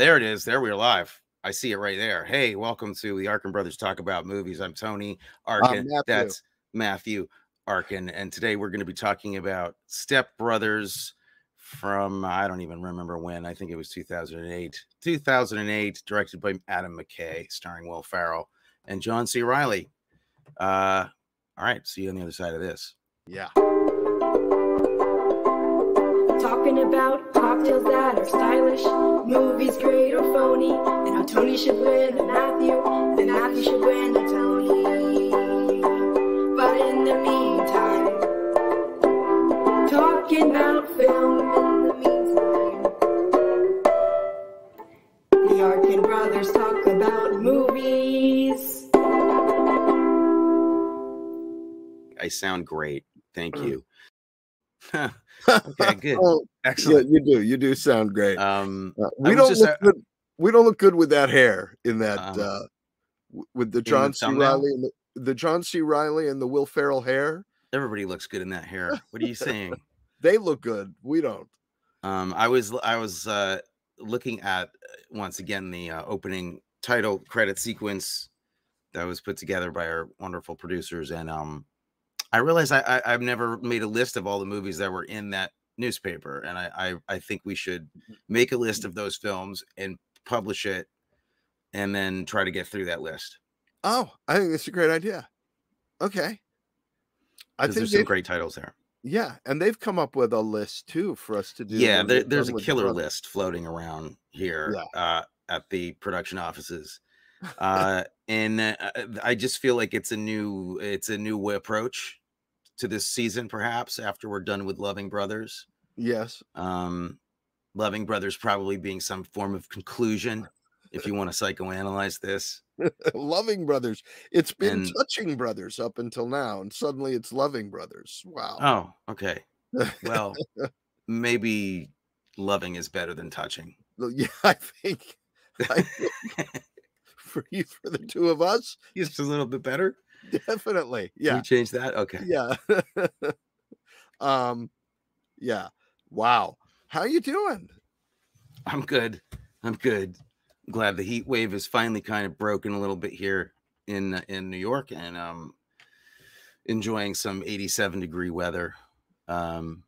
There it is. There we are live. I see it right there. Hey, welcome to the Arkin Brothers Talk About Movies. I'm Tony Arkin. Matthew. That's Matthew Arkin. And today we're going to be talking about Step Brothers from, I don't even remember when. I think it was 2008. 2008, directed by Adam McKay, starring Will Ferrell and John C. Reilly. Uh, all right. See you on the other side of this. Yeah. Talking about cocktails that are stylish, movies great or phony, and how Tony should win a Matthew, and Matthew should win a Tony. But in the meantime, talking about film in the meantime. The Arkin brothers talk about movies. I sound great. Thank you. okay, good. Oh, yeah, Excellent. you do. You do sound great. Um, Uh, we don't just, look uh, good. We don't look good with that hair in that Um, uh with the the John C. Reilly and the, the John C. Reilly and the Will Ferrell hair. everybody looks good in that hair. What are you saying? They look good. We don't. Um, I was I was uh, looking at uh, once again the uh, opening title credit sequence that was put together by our wonderful producers, and um, I realize I, I I've never made a list of all the movies that were in that newspaper, and I I, I think we should make a list of those films and publish it, and then try to get through that list Oh, I think that's a great idea. Okay. I think there's some great titles there. yeah, and they've come up with a list too for us to do. yeah there, there's a killer brothers. list floating around here Yeah. uh, at the production offices uh, and uh, i just feel like it's a new it's a new approach to this season perhaps after we're done with loving brothers Yes. um, loving brothers probably being some form of conclusion if you want to psychoanalyze this loving brothers. It's been And- touching brothers up until now, and suddenly it's loving brothers. Wow. oh okay well maybe loving is better than touching yeah, I think, I think for you, for the two of us, just a little bit better definitely. Can Yeah, you change that okay yeah. um, yeah. Wow. How you doing? I'm good. I'm good. I'm glad the heat wave is finally kind of broken a little bit here in in New York, and um, enjoying some 87 degree weather. Um,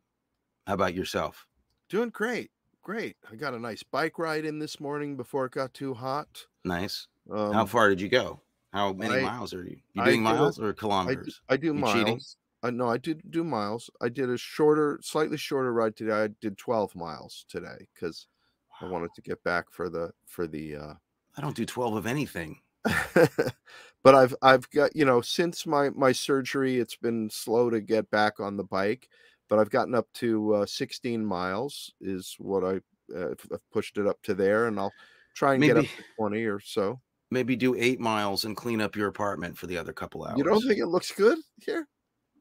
how about yourself? Doing great. Great. I got a nice bike ride in this morning before it got too hot. Nice. Um, how far did you go? How many I- miles are you? You doing a- miles or kilometers? I do You miles. cheating? I no, I did do miles. I did a shorter, slightly shorter ride today. I did 12 miles today because I wanted to get back for the for the uh I don't do 12 of anything. but I've I've got you know since my my surgery it's been slow to get back on the bike but I've gotten up to uh, 16 miles is what I uh, I've I've pushed it up to there and I'll try and get up to 20 or so. Maybe do eight miles and clean up your apartment for the other couple hours. You don't think it looks good here?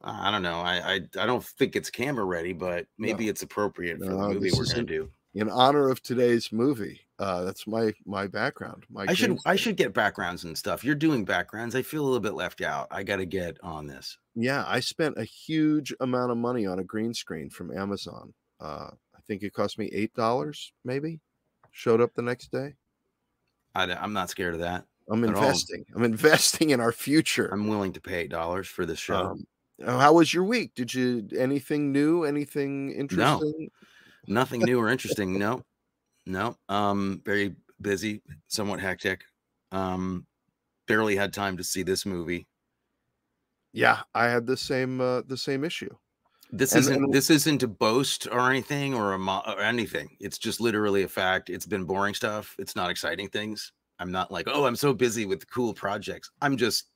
I don't know. I, I I don't think it's camera ready, but maybe it's appropriate for the movie we're gonna do. In honor of today's movie. Uh that's my my background. My I should green I should get backgrounds and stuff. You're doing backgrounds. I feel a little bit left out. I got to get on this. Yeah, I spent a huge amount of money on a green screen from Amazon. Uh I think it cost me $8 maybe. Showed up the next day. I, am not scared of that. I'm investing. I'm investing in our future. I'm willing to pay eight dollars for this show. Um, uh, how was your week? Did you anything new? Anything interesting? No, Nothing new or interesting. No, no. Um, very busy, somewhat hectic. Um, barely had time to see this movie. Yeah, I had the same uh, the same issue. This And- isn't and- this isn't to boast or anything or a mo- or anything. It's just literally a fact. It's been boring stuff. It's not exciting things. I'm not like, oh, I'm so busy with cool projects. I'm just,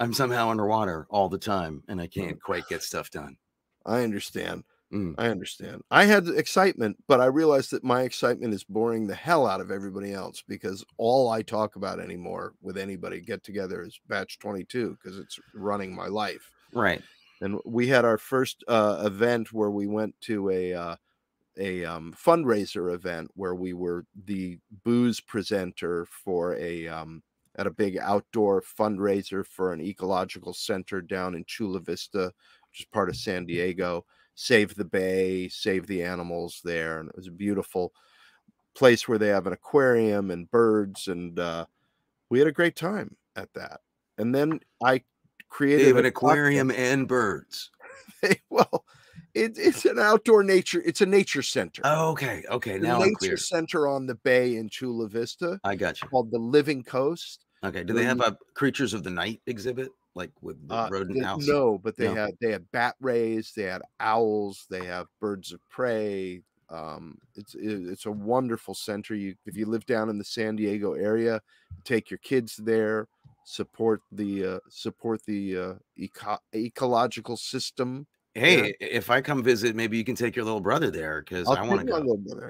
I'm somehow underwater all the time, and I can't quite get stuff done. I understand. Mm. I understand. I had excitement, but I realized that my excitement is boring the hell out of everybody else because all I talk about anymore with anybody get together is batch 22 because it's running my life. Right. And we had our first uh, event where we went to a uh, a um, fundraiser event where we were the booze presenter for a um, at a big outdoor fundraiser for an ecological center down in Chula Vista, which is part of San Diego. Save the Bay, save the animals there, and it was a beautiful place where they have an aquarium and birds, and uh, we had a great time at that. And then I They have an aquarium and birds. well, it, it's an outdoor nature. It's a nature center. Oh, okay, okay. Now I'm nature clear. center on the bay in Chula Vista I got you. called the Living Coast. Okay. Do they have a creatures of the night exhibit like with the Uh, rodent they- house? No, but they No. had they had bat rays, they had owls, they have birds of prey. Um, it's it's a wonderful center. You if you live down in the San Diego area, take your kids there. Support the uh, support the uh, eco- ecological system. Hey, i- if I come visit, maybe you can take your little brother there because I'll want to go.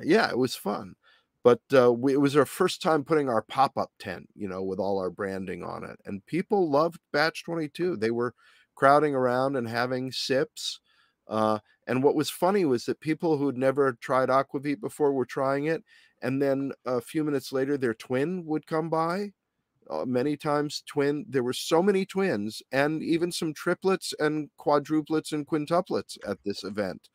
Yeah, it was fun. But uh, we, it was our first time putting our pop up tent, you know, with all our branding on it. And people loved Batch 22. They were crowding around and having sips. Uh, and what was funny was that people who'd never tried Aquavit before were trying it. And then a few minutes later, their twin would come by. Uh, many times, twin. There were so many twins, and even some triplets and quadruplets and quintuplets at this event.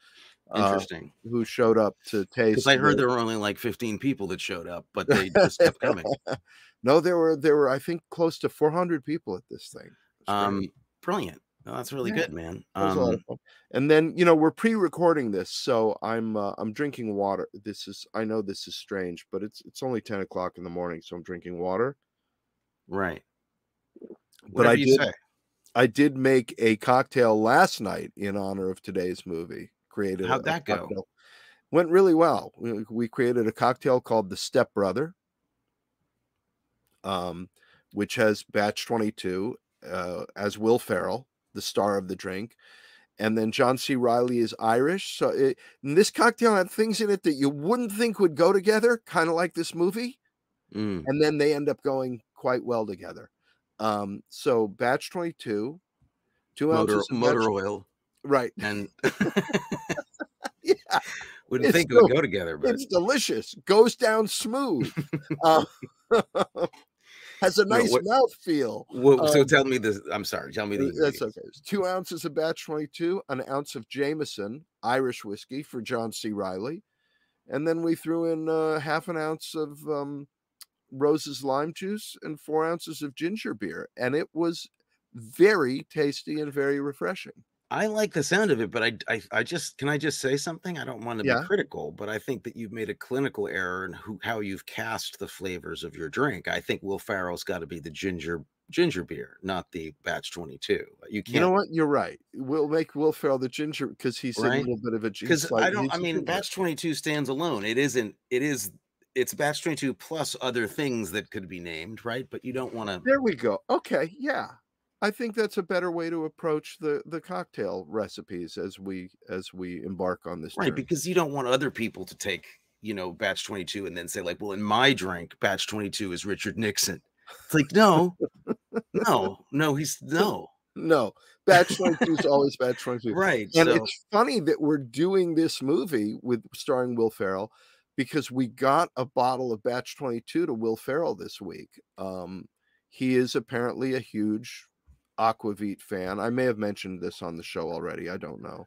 uh, Interesting. who showed up to taste. Because I heard the- there were only like 15 people that showed up, but they just kept coming. no, there were there were I think close to 400 people at this thing. Was great. Um, brilliant. No, that's really Yeah, good, man. It was a lot Um. And then you know we're pre-recording this, so I'm uh, I'm drinking water. This is I know this is strange, but it's it's only 10 o'clock in the morning, so I'm drinking water. Right. But I Whatever did say. I did make a cocktail last night in honor of today's movie. Created How'd that go? cocktail. Went really well. We, we created a cocktail called the Step Brother, um, which has batch 22 uh, as Will Ferrell, the star of the drink. And then John C. Reilly is Irish. So it, this cocktail had things in it that you wouldn't think would go together, kind of like this movie Mm, and then they end up going quite well together. Um, so batch 22, two motor ounces of motor oil right. and Yeah, wouldn't It's think it would go together, but it's delicious. Goes down smooth. uh, has a No, nice what- mouth feel. Wha- so um, tell me this. I'm sorry. Tell me the. That's okay. Two ounces of batch 22, an ounce of Jameson Irish whiskey for John C. Reilly, and then we threw in uh, half an ounce of um, Rose's lime juice and four ounces of ginger beer, and it was very tasty and very refreshing. I like the sound of it, but I, I, I just can I just say something? I don't want to Yeah. be critical, but I think that you've made a clinical error in who how you've cast the flavors of your drink. I think Will Ferrell's got to be the ginger ginger beer, not the batch twenty two. You can't You know what? You're right. We'll make Will Ferrell the ginger because he's a little bit of a because I don't. I mean, batch twenty two stands alone. It isn't. It is. It's batch twenty two plus other things that could be named, right? But you don't want to. There we go. Okay, yeah. I think that's a better way to approach the the cocktail recipes as we as we embark on this Right, journey. because you don't want other people to take, you know, batch 22 and then say, like, well, in my drink, batch 22 is Richard Nixon. It's like, no, no, no, he's no. No, batch 22 is always batch 22. Right. And so, it's funny that we're doing this movie with starring Will Ferrell because we got a bottle of batch 22 to Will Ferrell this week. Um, he is apparently a huge Aquavit fan. I may have mentioned this on the show already. I don't know.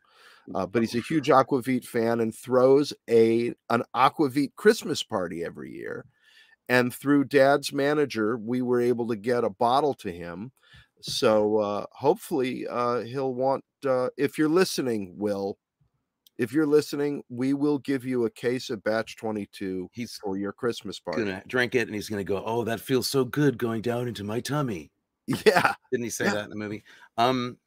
Uh, but he's a huge Aquavit fan and throws a an Aquavit Christmas party every year. And through Dad's manager, we were able to get a bottle to him. So uh, hopefully uh, he'll want. Uh, if you're listening, Will, if you're listening, we will give you a case of Batch 22 he's for your Christmas party. gonna drink it and he's gonna go, Oh, that feels so good going down into my tummy. Yeah, Didn't he say Yeah. that in the movie? Um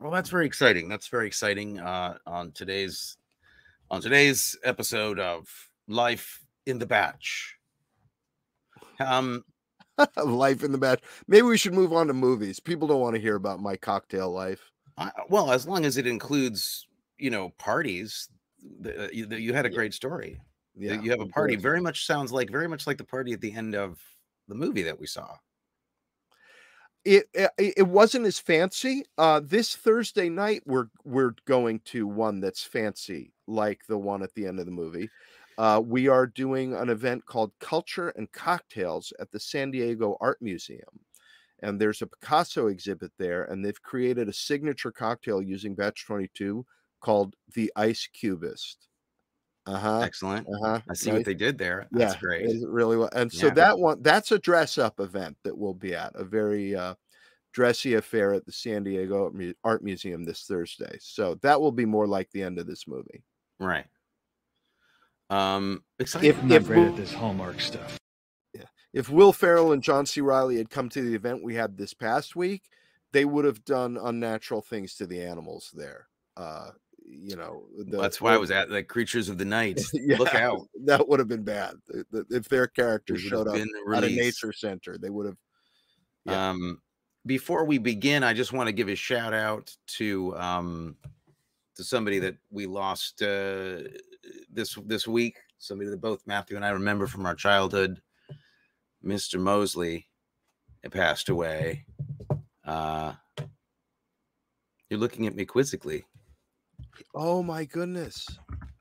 well, that's very exciting. That's very exciting. Uh on today's on today's episode of Life in the Batch. Um life in the batch. Maybe we should move on to movies. People don't want to hear about my cocktail life. I, well, as long as it includes, you know, parties, the, uh, you, the- you had a great story. Yeah, you have a party. Very much sounds like very much like the party at the end of the movie that we saw. it, it it wasn't as fancy. Uh, this Thursday night we're we're going to one that's fancy, like the one at the end of the movie. Uh, we are doing an event called Culture and Cocktails at the San Diego Art Museum, and there's a Picasso exhibit there, and they've created a signature cocktail using Batch Twenty Two called the Ice Cubist. Uh huh. Excellent. Uh huh. I see what they did there. That's yeah, great. It really well? And so Yeah. that one, that's a dress up event that we'll be at a very uh, dressy affair at the San Diego Art Museum this Thursday. So that will be more like the end of this movie. Right. Um, exciting. If I'm not if great at this Hallmark stuff. Yeah. If Will Ferrell and John C. Reilly had come to the event we had this past week, they would have done unnatural things to the animals there. Uh, you know, the, That's why I was at the creatures of the night. yeah, Look out. That would have been bad if their characters showed up at a nature center. They would have. Yeah. Um, before we begin, I just want to give a shout out to um, to somebody that we lost uh, this this week. Somebody that both Matthew and I remember from our childhood. Mr. Mosley passed away. Uh, you're looking at me quizzically. Oh my goodness.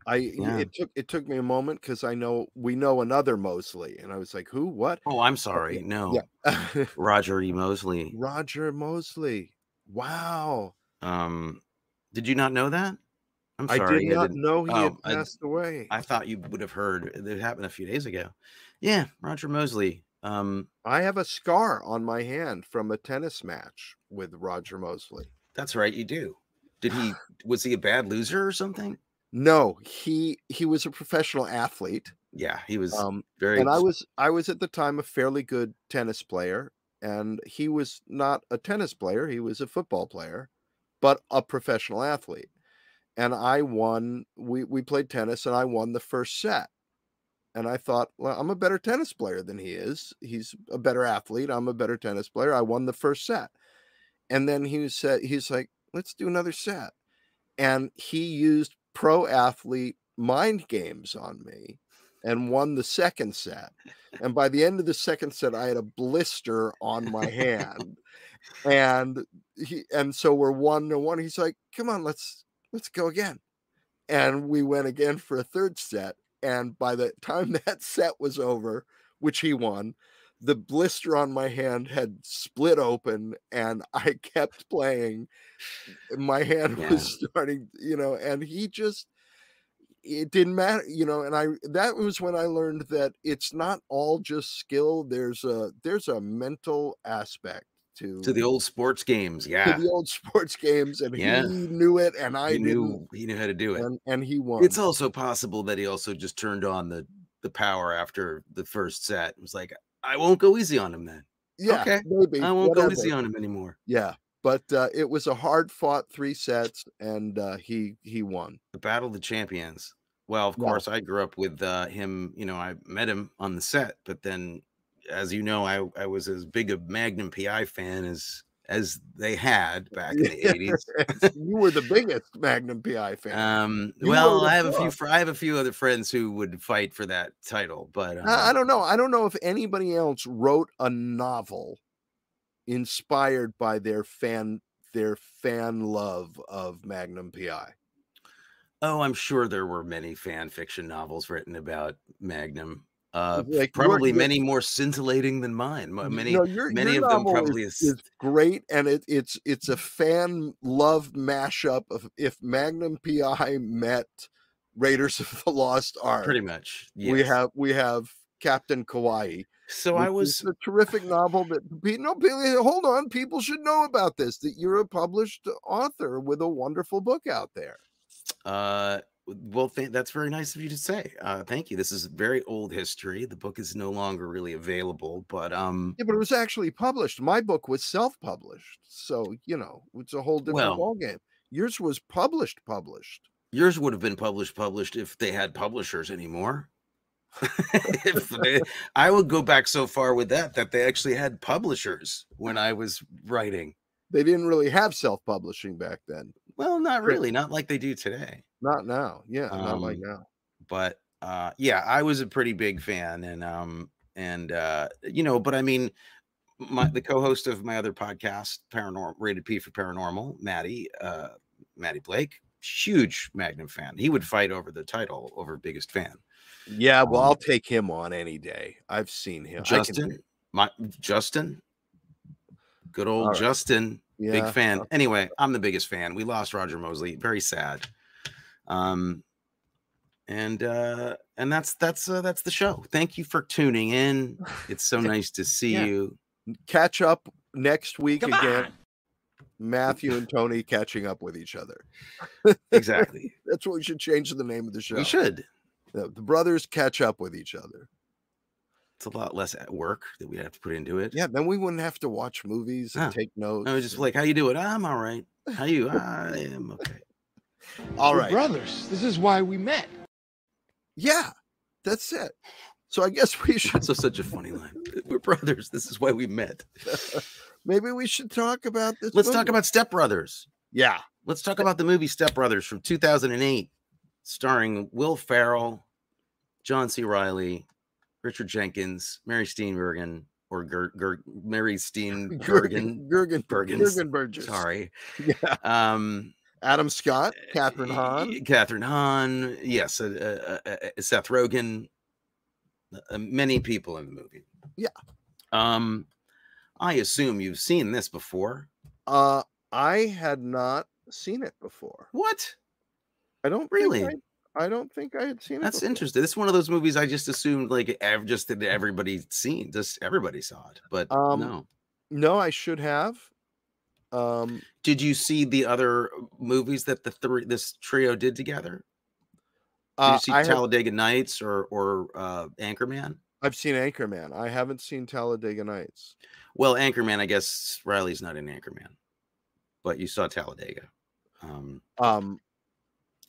I Yeah. it took it took me a moment because I know we know another Mosley, and I was like, who? What? Oh, I'm sorry. No, Yeah. Roger E. Mosley. Roger Mosley. Wow. Um, did you not know that? I'm I sorry. did not didn't- know he had Oh, I- passed away. I thought you would have heard. It happened a few days ago. Yeah, Roger Mosley. Um, I have a scar on my hand from a tennis match with Roger Mosley. that's right, you do. Did he? Was he a bad loser or something? No, he he was a professional athlete. Yeah, he was Um, very. and I was I was at the time a fairly good tennis player, and he was not a tennis player. He was a football player, but a professional athlete. And I won. We we played tennis, and I won the first set. And I thought, well, I'm a better tennis player than he is. He's a better athlete. I'm a better tennis player. I won the first set. And then he said, he's like, let's do another set. And he used pro athlete mind games on me and won the second set. And by the end of the second set, I had a blister on my hand. and he and so we're one to one. He's like, come on, let's let's go again. And we went again for a third set. And by the time that set was over, which he won, the blister on my hand had split open and I kept playing. My hand was starting, you know, and he just it didn't matter, you know, and I that was when I learned that it's not all just skill. There's a there's a mental aspect to to the old sports games. to Yeah, the old sports games, and Yeah. he knew it, and I he knew he knew how to do it. and, and he won. It's also possible that he also just turned on the the power after the first set. It was like, I won't go easy on him then. yeah, okay, maybe I won't whatever. go easy on him anymore. Yeah, but uh, it was a hard fought three sets, and uh, he he won. The Battle of the Champions. Well, of Yeah. course, I grew up with uh, him. You know, I met him on the set, but then, as you know, I I was as big a Magnum PI fan as as they had back in the eighties. you were the biggest Magnum PI fan. Um, well, I have a few. I have a few other friends who would fight for that title, but um, I, I don't know. I don't know if anybody else wrote a novel inspired by their fan their fan love of Magnum PI. Oh, I'm sure there were many fan fiction novels written about Magnum. Uh, Like, probably your- many more scintillating than mine. Many, No, your- many your of them probably is, is, great, and it, it's it's a fan love mashup of if Magnum PI met Raiders of the Lost Ark. pretty much. We have we have Captain Kawaii. So I was. a terrific novel that no hold on people should know about this that you're a published author with a wonderful book out there Uh, well, th- that's very nice of you to say. Uh, thank you. This is very old history. The book is no longer really available, but um, yeah but it was actually published my book was self-published so you know it's a whole different Well- ballgame yours was published published yours would have been published published if they had publishers anymore. if they, I would go back so far with that that they actually had publishers when I was writing. they didn't really have self-publishing back then Well, not really, not like they do today. not now yeah not like Um, now But uh yeah, I was a pretty big fan and um and uh you know, but I mean my the co-host of my other podcast, Paranormal Rated P for Paranormal, Maddie, uh Maddie Blake, huge Magnum fan. He would fight over the title over biggest fan. yeah well um, i'll take him on any day i've seen him I can Justin, my Justin, good old right. Justin, yeah big fan. Anyway, I'm the biggest fan. We lost Roger Mosley, very sad. Um, And uh and that's that's uh, that's the show. Thank you for tuning in. It's so nice to see Yeah. you. Catch up next week Come again. on. Matthew and Tony catching up with each other. Exactly. That's what we should change the name of the show. we should. The, the brothers catch up with each other. It's a lot less at work that we have to put into it. Yeah, then we wouldn't have to watch movies and Huh. take notes. I was just like, how you doing? I'm all right. How you? I am okay. all We're brothers. This is why we met. Yeah, that's it. So I guess we should That's so such a funny line. We're brothers. This is why we met. maybe we should talk about this. Let's talk about Step Brothers. yeah. Let's talk about the movie Step Brothers from 2008, starring Will Ferrell, John C. Reilly, Richard Jenkins, Mary Steenburgen, or Ger- Ger- Mary Steenburgen. Gurgen Bergens. Gurgen Burgess. Sorry. Yeah. Um, Adam Scott, Kathryn y- Hahn. Kathryn Hahn. Yes. Uh, uh, uh, uh, Seth Rogen. Uh, many people in the movie. Yeah. Um, I assume you've seen this before. Uh, I had not seen it before. What? I don't Really? I, I don't think I had seen it. That's before. interesting. This is one of those movies I just assumed like ev- just that everybody's seen, just everybody saw it, but Um, no. No, I should have. Um, Did you see the other movies that the three this trio did together? Did uh, you see I have, Talladega Nights or or uh, Anchorman? I've seen Anchorman. I haven't seen Talladega Nights. Well, Anchorman, I guess Reilly's not in Anchorman, but you saw Talladega. Um, Um,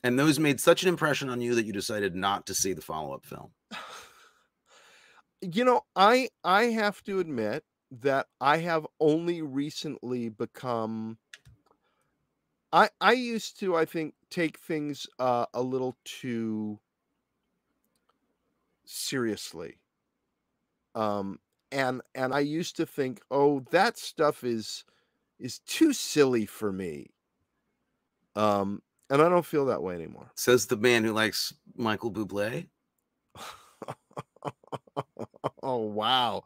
and those made such an impression on you that you decided not to see the follow up film. you know, I I have to admit that I have only recently become I I used to I think take things uh, a little too seriously. Um and and I used to think, "Oh, that stuff is is too silly for me." Um and I don't feel that way anymore. Says the man who likes Michael Bublé. oh wow.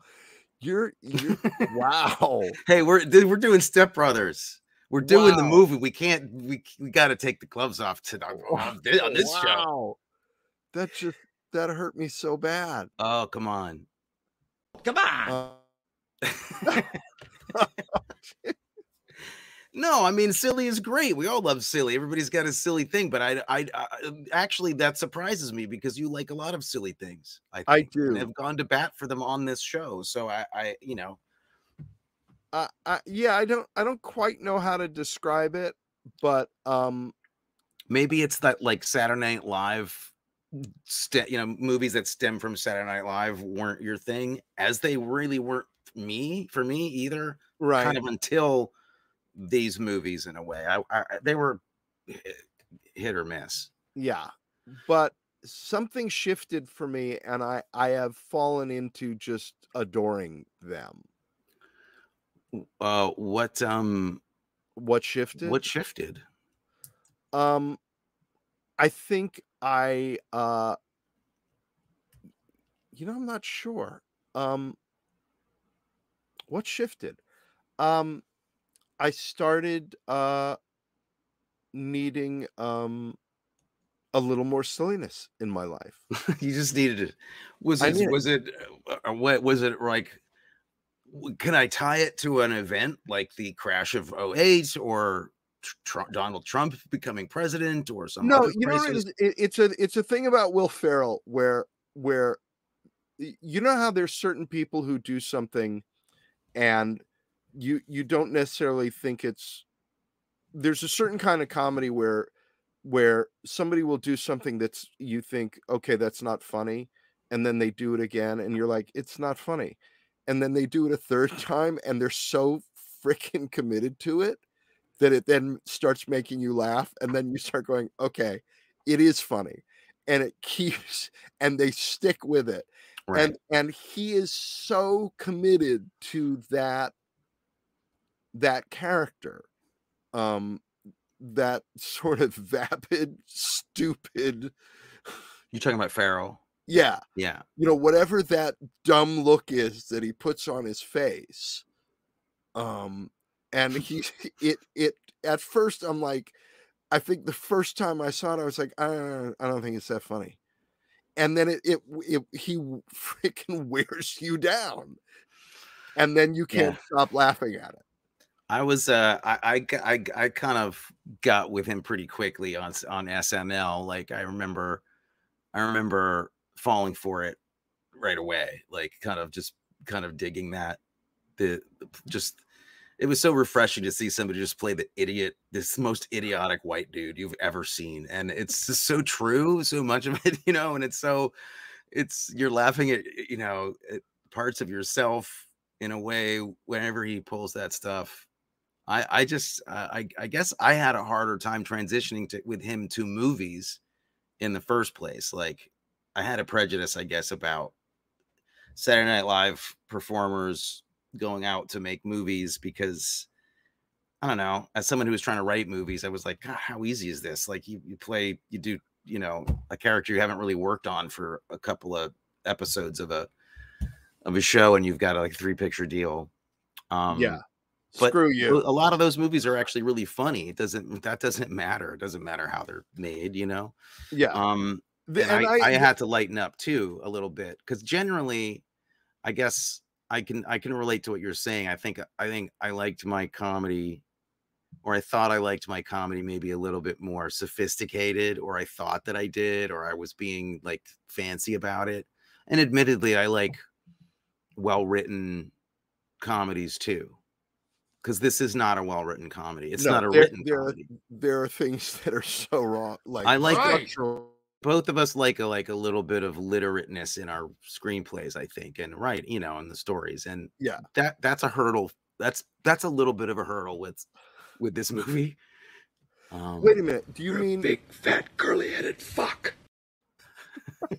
You're you're wow. Hey, we're we're doing Step Brothers. We're doing the movie. We can't. We we got to take the gloves off tonight on thi- on this show. That just that hurt me so bad. Oh come on. Come on. Uh, no, I mean silly is great. We all love silly. Everybody's got a silly thing, but I, I, I actually that surprises me because you like a lot of silly things. I, I think, and do. have gone to bat for them on this show. So I, I, you know, uh, I, yeah, I don't I don't quite know how to describe it, but um maybe it's that like Saturday Night Live, ste- you know, movies that stem from Saturday Night Live weren't your thing, as they really weren't me for me either. right. Kind of until these movies, in a way, I, I they were hit or miss. Yeah. But something shifted for me and I I have fallen into just adoring them. Uh, what um, What shifted? what shifted? Um, I think I, uh, you know, I'm not sure. Um, what shifted? Um, I started uh needing um a little more silliness in my life. you just needed it. Was it was it uh, what was it like? Can I tie it to an event like the crash of 08 or tr- Donald Trump becoming president or some no, you know, what it, crisis? is? It- it's a it's a thing about Will Ferrell where where you know how there's certain people who do something and you you don't necessarily think it's there's a certain kind of comedy where where somebody will do something that's you think okay that's not funny and then they do it again and you're like it's not funny and then they do it a third time and they're so freaking committed to it that it then starts making you laugh and then you start going okay it is funny and it keeps and they stick with it Right. and and he is so committed to that that character um that sort of vapid stupid You're talking about Ferrell. yeah Yeah. you know whatever that dumb look is that he puts on his face um and he it it at first i'm like i think the first time i saw it i was like i don't, I don't think it's that funny and then it, it, it he freaking wears you down, and then you can't stop laughing at it. I was uh I kind of got with him pretty quickly on on SNL. Like I remember I remember falling for it right away. Like kind of just kind of digging that the- just it was so refreshing to see somebody just play the idiot, this most idiotic white dude you've ever seen. And it's just so true, so much of it, you know, and it's so it's you're laughing at you know at parts of yourself in a way whenever he pulls that stuff I I just uh, I I guess I had a harder time transitioning to with him to movies in the first place. Like I had a prejudice, I guess, about Saturday Night Live performers going out to make movies because I don't know. As someone who was trying to write movies, I was like, God, how easy is this? Like you you play you do you know a character you haven't really worked on for a couple of episodes of a of a show, and you've got like a like three picture deal. Um, yeah, but screw you. a lot of those movies are actually really funny. It doesn't that doesn't matter. It doesn't matter how they're made, you know. Yeah, Um The- and I, I, had to lighten up too a little bit because generally, I guess I can I can relate to what you're saying. I think I think I liked my comedy, or I thought I liked my comedy maybe a little bit more sophisticated, or I thought that I did, or I was being like fancy about it. And admittedly, I like well written comedies too, because this is not a well written comedy. It's No, not a there- written there are- comedy. there are things that are so wrong. Like I like Right. structural- both of us like a like a little bit of literateness in our screenplays i think and right you know in the stories and Yeah. that that's a hurdle that's that's a little bit of a hurdle with with this movie um Wait a minute. Do you mean big, fat, curly headed fuck.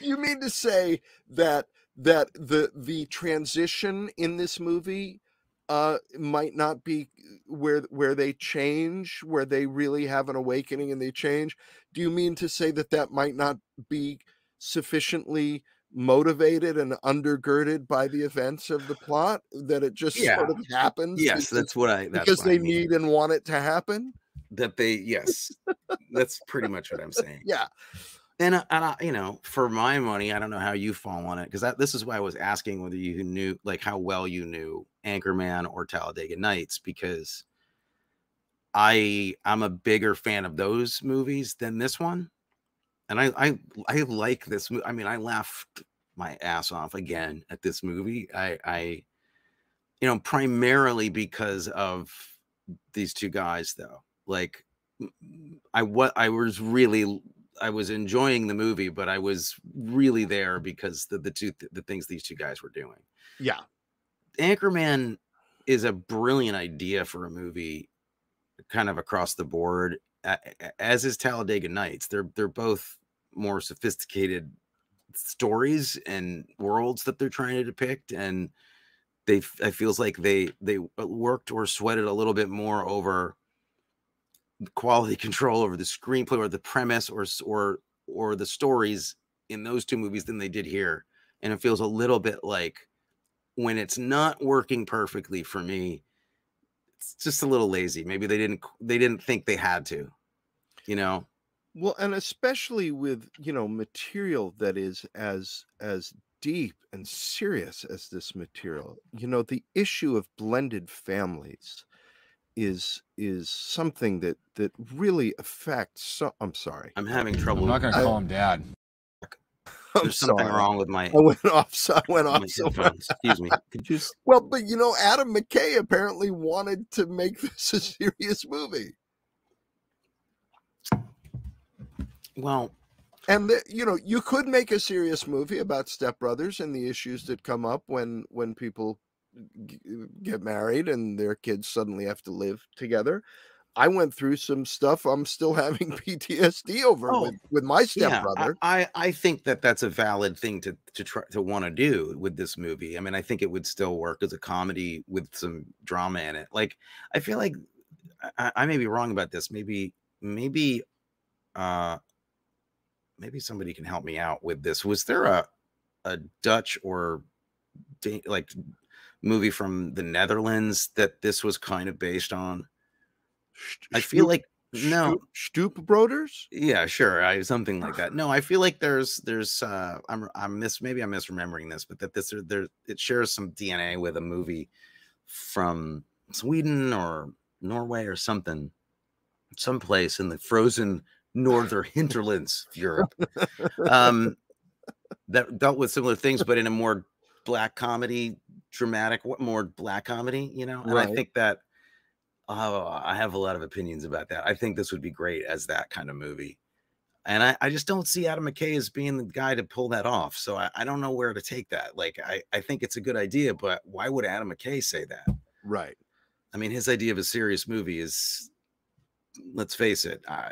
you mean to say that that the the transition in this movie uh might not be where where they change where they really have an awakening and they change do you mean to say that that might not be sufficiently motivated and undergirded by the events of the plot that it just Yeah. sort of happens yes because, that's what i that's because what I they mean. need and want it to happen that they yes that's pretty much what i'm saying yeah and, and I, you know for my money i don't know how you fall on it because this is why i was asking whether you knew like how well you knew anchorman or talladega nights because i i'm a bigger fan of those movies than this one. And i i, I like this i mean i laughed my ass off again at this movie. I i you know primarily because of these two guys though. Like I what i was really I was enjoying the movie, but I was really there because the the two the things these two guys were doing. yeah Anchorman is a brilliant idea for a movie, kind of across the board. As is Talladega Nights. They're they're both more sophisticated stories and worlds that they're trying to depict, and they it feels like they they uh, worked or sweated a little bit more over quality control over the screenplay or the premise or or or the stories in those two movies than they did here and it feels a little bit like when it's not working perfectly for me it's just a little lazy. Maybe they didn't they didn't think they had to you know? Well and especially with you know material that is as as deep and serious as this material you know the issue of blended families is is something that that really affects so i'm sorry. I'm having trouble I'm not going to I- call him dad. i'm there's something sorry. wrong with my, i went off so i went my off so excuse me. Could you well but you know adam mckay apparently wanted to make this a serious movie. Well and the, you know you could make a serious movie about stepbrothers and the issues that come up when when people g- get married and their kids suddenly have to live together i went through some stuff i'm still having ptsd over Oh, with, with my stepbrother I, I I think that that's a valid thing to to try to want to do with this movie. I mean, I think it would still work as a comedy with some drama in it. Like, I feel like I, I may be wrong about this. Maybe maybe uh maybe somebody can help me out with this. Was there a a Dutch or like movie from the Netherlands that this was kind of based on? I feel like No. Stoop, Stoop Broders. Yeah, sure. I something like that. No, I feel like there's there's uh I'm I'm miss maybe I'm misremembering this, but that this there it shares some DNA with a movie from Sweden or Norway or something, someplace in the frozen northern hinterlands of Europe. Um that dealt with similar things, but in a more black comedy, dramatic, what more black comedy, you know? And I think that oh, I have a lot of opinions about that. I think this would be great as that kind of movie. And I, I just don't see Adam McKay as being the guy to pull that off. So I, I don't know where to take that. Like I, I think it's a good idea, but why would Adam McKay say that? Right. I mean, his idea of a serious movie is, let's face it, uh,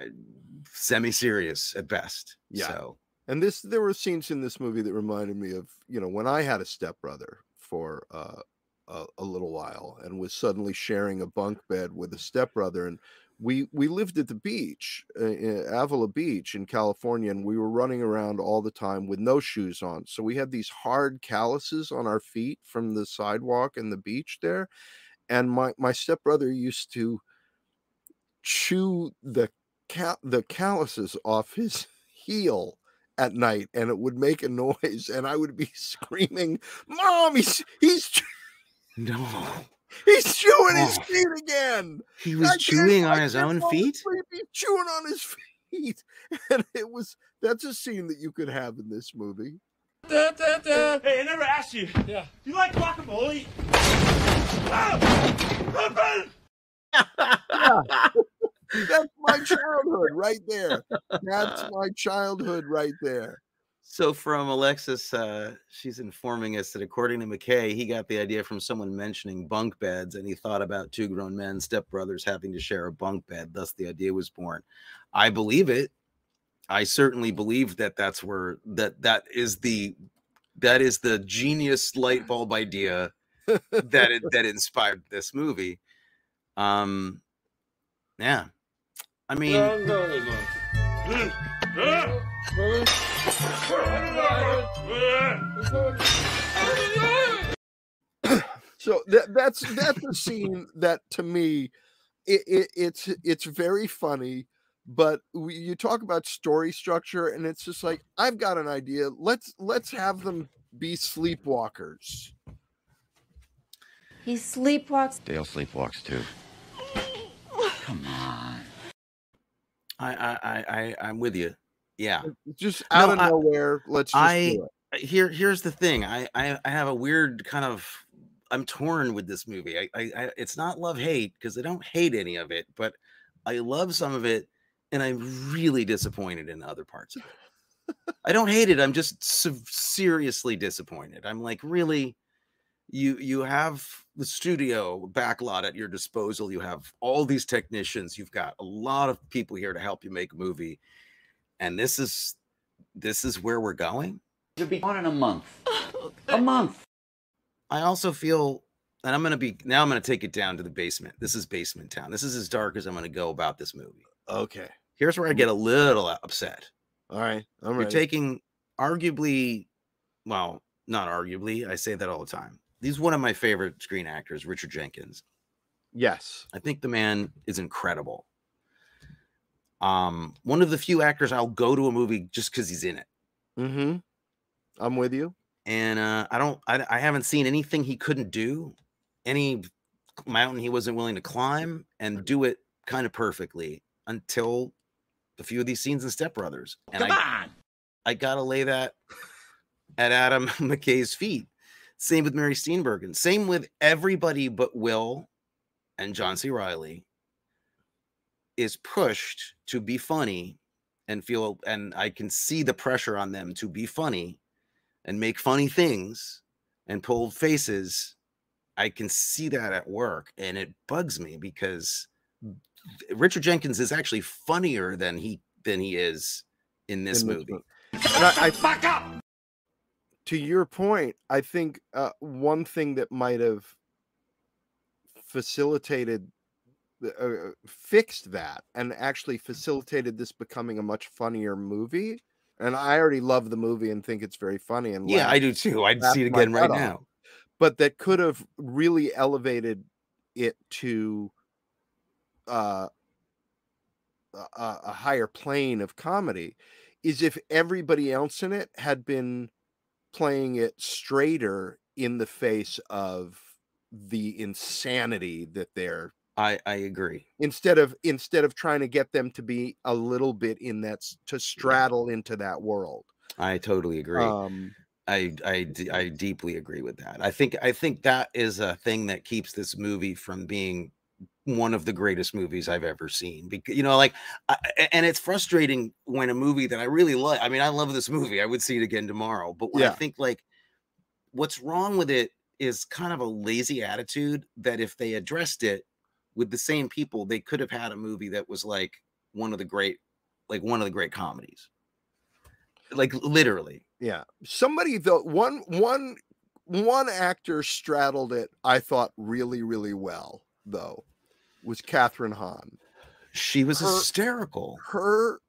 semi-serious at best. Yeah. So And this, there were scenes in this movie that reminded me of, you know, when I had a stepbrother for uh, a, a little while and was suddenly sharing a bunk bed with a stepbrother. And we we lived at the beach, uh, Avila Beach in California, and we were running around all the time with no shoes on. So we had these hard calluses on our feet from the sidewalk and the beach there. And my my stepbrother used to chew the cal- the calluses off his heel at night and it would make a noise and I would be screaming, Mom, he's he's chew- no, he's chewing his Oh. feet again. he was I chewing on I his own feet. asleep, He's chewing on his feet. And it was that's a scene that you could have in this movie. Hey, I never asked you. Yeah. You like guacamole? Ah! Open! That's my childhood right there. That's my childhood right there. So from Alexis, uh, she's informing us that according to McKay, he got the idea from someone mentioning bunk beds, and he thought about two grown men, stepbrothers, having to share a bunk bed. Thus, the idea was born. I believe it. I certainly believe that that's where that that is the that is the genius light bulb idea that it, that inspired this movie. Um, yeah, I mean. So that, that's that's a scene that to me, it, it, it's it's very funny. But we, you talk about story structure, and it's just like I've got an idea. Let's let's have them be sleepwalkers. He sleepwalks. Dale sleepwalks too. Come on. I I I I'm with you. Yeah. Just out No, of I- nowhere. Let's just I- it. Uh, here here's the thing. I I, I have a weird kind of I'm torn with this movie. I, I, I it's not love hate because I don't hate any of it, but I love some of it, and I'm really disappointed in other parts of it. I don't hate it. I'm just se- seriously disappointed. I'm like, really, you you have the studio backlot at your disposal. You have all these technicians. You've got a lot of people here to help you make a movie, and this is this is where we're going. You'll be on in a month. Oh, a month. I also feel, and I'm gonna be now. I'm gonna take it down to the basement. This is basement town. This is as dark as I'm gonna go about this movie. Okay. Here's where I get a little upset. All right. I'm You're ready. taking arguably, well, not arguably. I say that all the time. He's one of my favorite screen actors, Richard Jenkins. yes. I think the man is incredible. Um, one of the few actors I'll go to a movie just because he's in it. Mm-hmm. I'm with you. and uh, I don't, I, I haven't seen anything he couldn't do, any mountain he wasn't willing to climb, and do it kind of perfectly until a few of these scenes in Step Brothers. And Come I, on! I gotta lay that at Adam McKay's feet. Same with Mary Steenburgen. Same with everybody but Will and John C. Reilly is pushed to be funny and feel, and I can see the pressure on them to be funny and make funny things and pull faces. I can see that at work and it bugs me because Richard Jenkins is actually funnier than he than he is in this In this movie. mo- And I, I Fuck up! To your point, I think uh, one thing that might have facilitated, uh, fixed that, and actually facilitated this becoming a much funnier movie. And I already love the movie and think it's very funny. And Yeah, laugh, I do too. I'd see it again right off. now. but that could have really elevated it to uh a a higher plane of comedy is if everybody else in it had been playing it straighter in the face of the insanity that they're I I agree. instead of instead of trying to get them to be a little bit in that to straddle into that world I totally agree. um I deeply agree with that. I think I think that is a thing that keeps this movie from being one of the greatest movies I've ever seen. Because you know, like, I, and it's frustrating when a movie that I really like. I mean, I love this movie. I would see it again tomorrow. But when I think like, what's wrong with it is kind of a lazy attitude that if they addressed it with the same people, they could have had a movie that was like one of the great, like one of the great comedies. Like literally. yeah somebody though one one one actor straddled it i thought really really well though was Kathryn Hahn She was Her- hysterical. her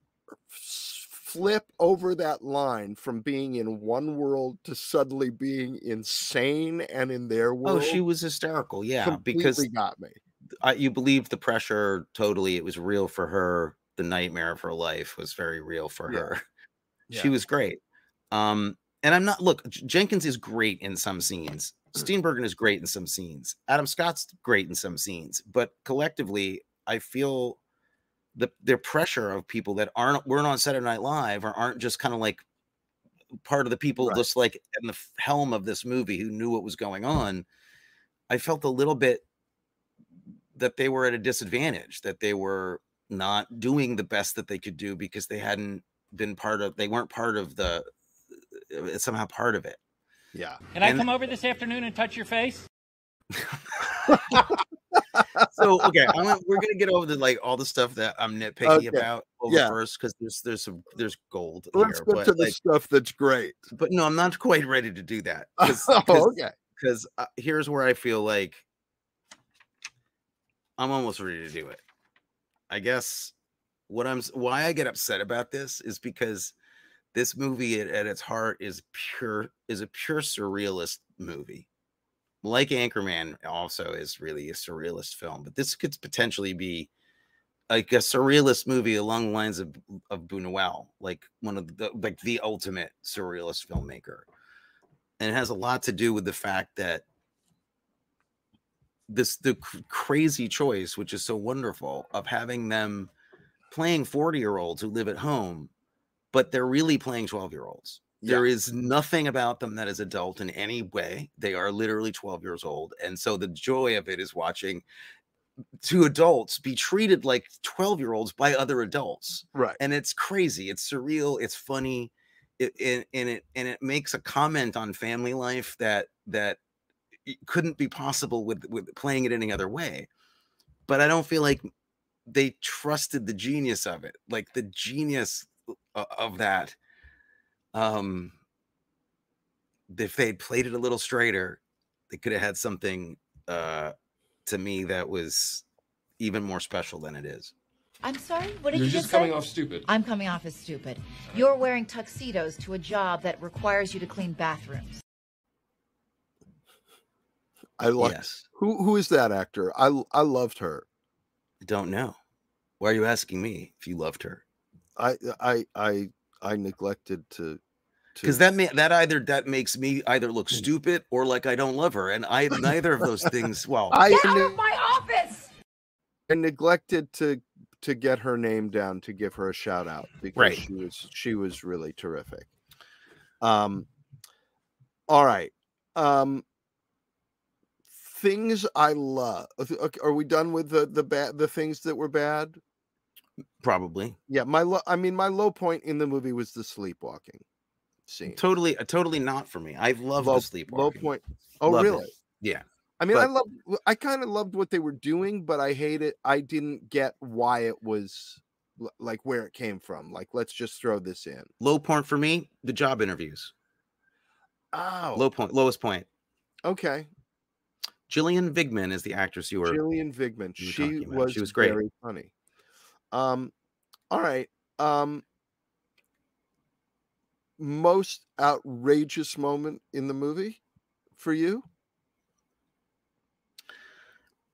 flip over that line from being in one world to suddenly being insane and in their world. Oh, she was hysterical. Yeah, completely because got me I, you believe the pressure totally. It was real for her. The nightmare of her life was very real for Yeah. her. Yeah. She was great. Um, and I'm not look. Jenkins is great in some scenes. Steenburgen is great in some scenes. Adam Scott's great in some scenes. But collectively, I feel the the pressure of people that aren't weren't on Saturday Night Live or aren't just kind of like part of the people Right. just like in the helm of this movie who knew what was going on. I felt a little bit that they were at a disadvantage, that they were not doing the best that they could do because they hadn't been part of they weren't part of the uh, somehow part of it. Yeah Can I And- come over this afternoon and touch your face? So okay, I'm gonna, we're gonna get over the like all the stuff that I'm nitpicky Okay, about over yeah. first because there's there's some there's gold let's here, get but to the like, stuff that's great but no, I'm not quite ready to do that because oh, okay because uh, here's where I feel like I'm almost ready to do it. I guess what I'm why I get upset about this is because this movie at, at its heart is pure is a pure surrealist movie. Like Anchorman also is really a surrealist film, but this could potentially be like a surrealist movie along the lines of of Buñuel, like one of the like the ultimate surrealist filmmaker and it has a lot to do with the fact that this the crazy choice which is so wonderful of having them playing 40 year olds who live at home but they're really playing 12 year olds there is nothing about them that is adult in any way. They are literally 12 years old and so the joy of it is watching two adults be treated like 12 year olds by other adults. Right. And it's crazy. It's surreal. It's funny. It, it and it and it makes a comment on family life that that couldn't be possible with with playing it any other way. But i don't feel like they trusted the genius of it. Like the genius of that um if they'd played it a little straighter they could have had something uh to me that was even more special than it is I'm sorry? What did You're you just just coming say? off stupid. I'm coming off as stupid. You're wearing tuxedos to a job that requires you to clean bathrooms. i like yes who who is that actor I I loved her I don't know. Why are you asking me if you loved her? I i i i neglected to to Because that may, that either that makes me either look stupid or like I don't love her, and I neither of those things. Well, i Get out ne- of my office! I neglected to to get her name down to give her a shout out because Right. she was she was really terrific. Um all right. Um things I love. Okay, are we done with the the bad the things that were bad? Probably Yeah, my low I mean my low point in the movie was the sleepwalking scene. totally, uh, totally not for me. I love the sleepwalking. low point. Oh Love it. really? Yeah, I mean, I love. I kind of loved what they were doing, but I hate it. I didn't get why it was like where it came from. Like, let's just throw this in. low point for me. The job interviews. Oh, Low point, lowest point. okay. Gillian Vigman is the actress you were. Gillian Vigman. She was. She was great. Very funny. Um, all right. Um, most outrageous moment in the movie for you?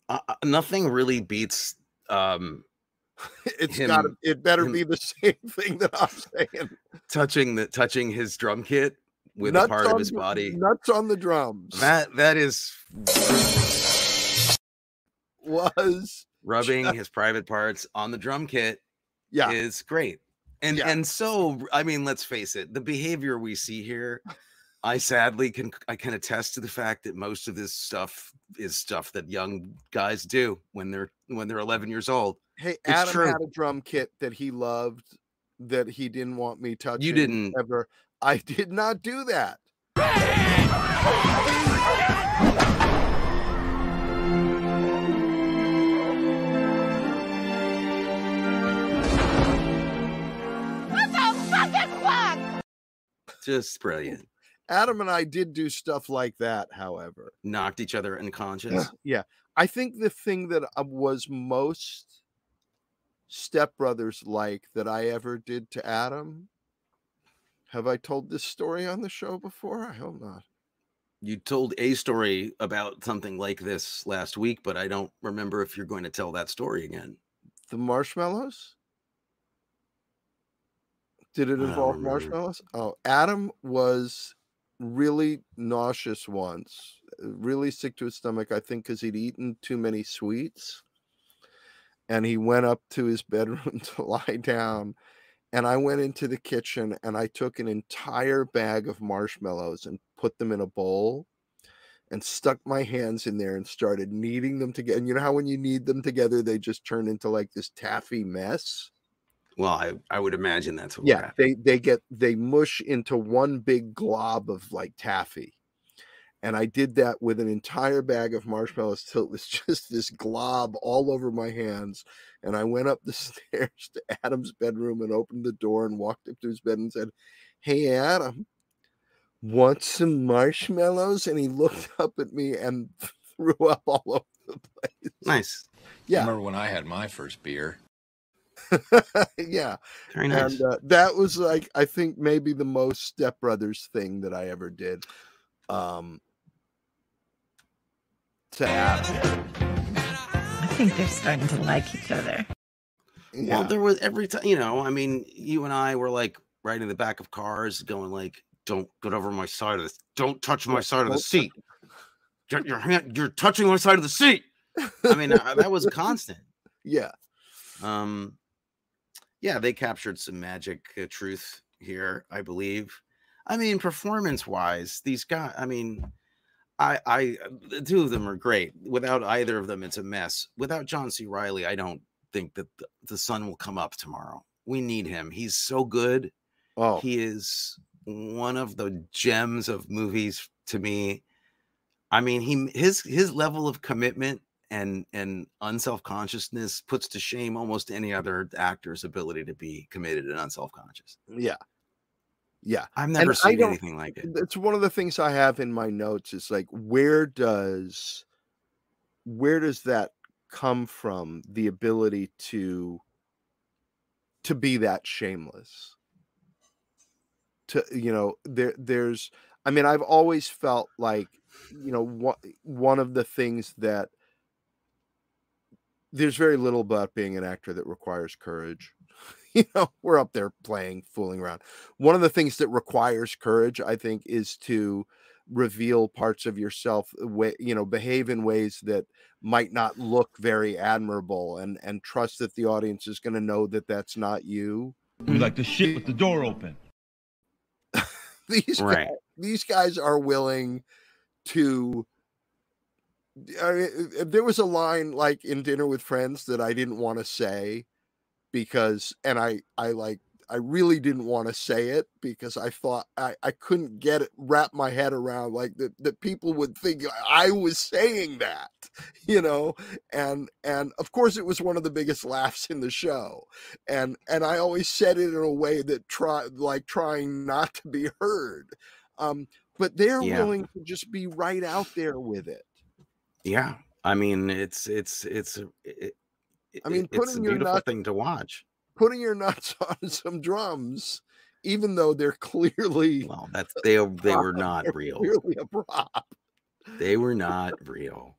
uh, uh, nothing really beats um It's got it better him- be the same thing that I'm saying. touching the touching his drum kit with a part of his the- body. Nuts on the drums. That that is was rubbing his private parts on the drum kit yeah. is great. And Yeah. and so I mean, let's face it, the behavior we see here, I sadly can I can attest to the fact that most of this stuff is stuff that young guys do when they're when they're 11 years old. Hey, It's Adam true. had a drum kit that he loved that he didn't want me touching. didn't- ever. I did not do that. Just brilliant. Adam and I did do stuff like that, however. Knocked each other unconscious. Yeah. I think the thing that was most stepbrothers like that I ever did to Adam. Have I told this story on the show before? I hope not. You told a story about something like this last week, but I don't remember if you're going to tell that story again. The marshmallows? Did it involve marshmallows? Oh, Adam was really nauseous once, really sick to his stomach, I think, because he'd eaten too many sweets. And he went up to his bedroom to lie down. And I went into the kitchen and I took an entire bag of marshmallows and put them in a bowl and stuck my hands in there and started kneading them together. And you know how when you knead them together, they just turn into like this taffy mess? Well, I, I would imagine that's what yeah they they get they mush into one big glob of like taffy. And i did that with an entire bag of marshmallows till it was just this glob all over my hands and i went up the stairs to adam's bedroom and opened the door and walked up to his bed and said hey adam want some marshmallows? And he looked up at me and threw up all over the place. Nice. yeah. Remember when I had my first beer? yeah Very nice. and uh, that was like i think maybe the most stepbrothers thing that i ever did um to Adam. I think they're starting to like each other. Yeah. Well, there was every time, you know, I mean, you and I were like right in the back of cars going like, don't get over my side of this. Don't touch my Yeah, side of the touch seat. Get your hand, you're touching my side of the seat. I mean, uh, that was constant. yeah Um, yeah, they captured some magic uh, truth here, I believe. I mean, performance wise, these guys, I mean, I, I, the two of them are great. Without either of them, it's a mess. Without John C. Reilly, I don't think that the, the sun will come up tomorrow. We need him. He's so good. oh He is one of the gems of movies to me. I mean, he his his level of commitment and and unself consciousness puts to shame almost any other actor's ability to be committed and unself conscious. yeah yeah I've never I seen anything like it. it's one of the things i have in my notes is like where does where does that come from the ability to to be that shameless to you know there there's i mean i've always felt like you know one, one of the things that there's very little about being an actor that requires courage you know we're up there playing fooling around one of the things that requires courage i think is to reveal parts of yourself uh, way you know behave in ways that might not look very admirable and and trust that the audience is going to know that that's not you We like the shit with the door open. these Right. guys, these guys are willing to I there was a line like in dinner with friends that I didn't want to say because and I I like I really didn't want to say it because I thought I, I couldn't get it wrap my head around like that that people would think I was saying that you know? And and of course it was one of the biggest laughs in the show. And and I always said it in a way that try like trying not to be heard. Um but they're Yeah. willing to just be right out there with it Yeah, I mean, it's it's it's it, I mean, it- it's a putting your beautiful nut- thing to watch. putting your nuts on some drums even though they're clearly Well, that's they they were not real. clearly a prop They were not real.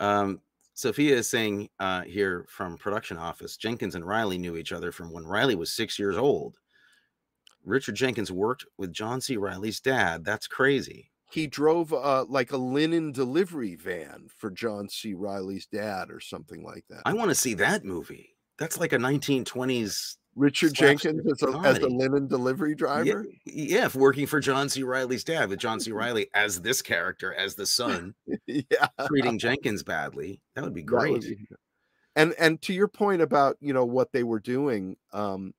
Um, Sofia is saying uh, here from production office Jenkins and Reilly knew each other from when Reilly was six years old. Richard Jenkins worked with John C. Reilly's dad. That's crazy. He drove uh, like a linen delivery van for John C. Reilly's dad or something like that. I want to see that movie. That's like a 1920s Richard Jenkins as a, as a linen delivery driver. yeah, if working for John C. Reilly's dad, with John C. Reilly as this character, as the son, Yeah. treating Jenkins badly. That would be That would great. be- and and to your point about you know what they were doing um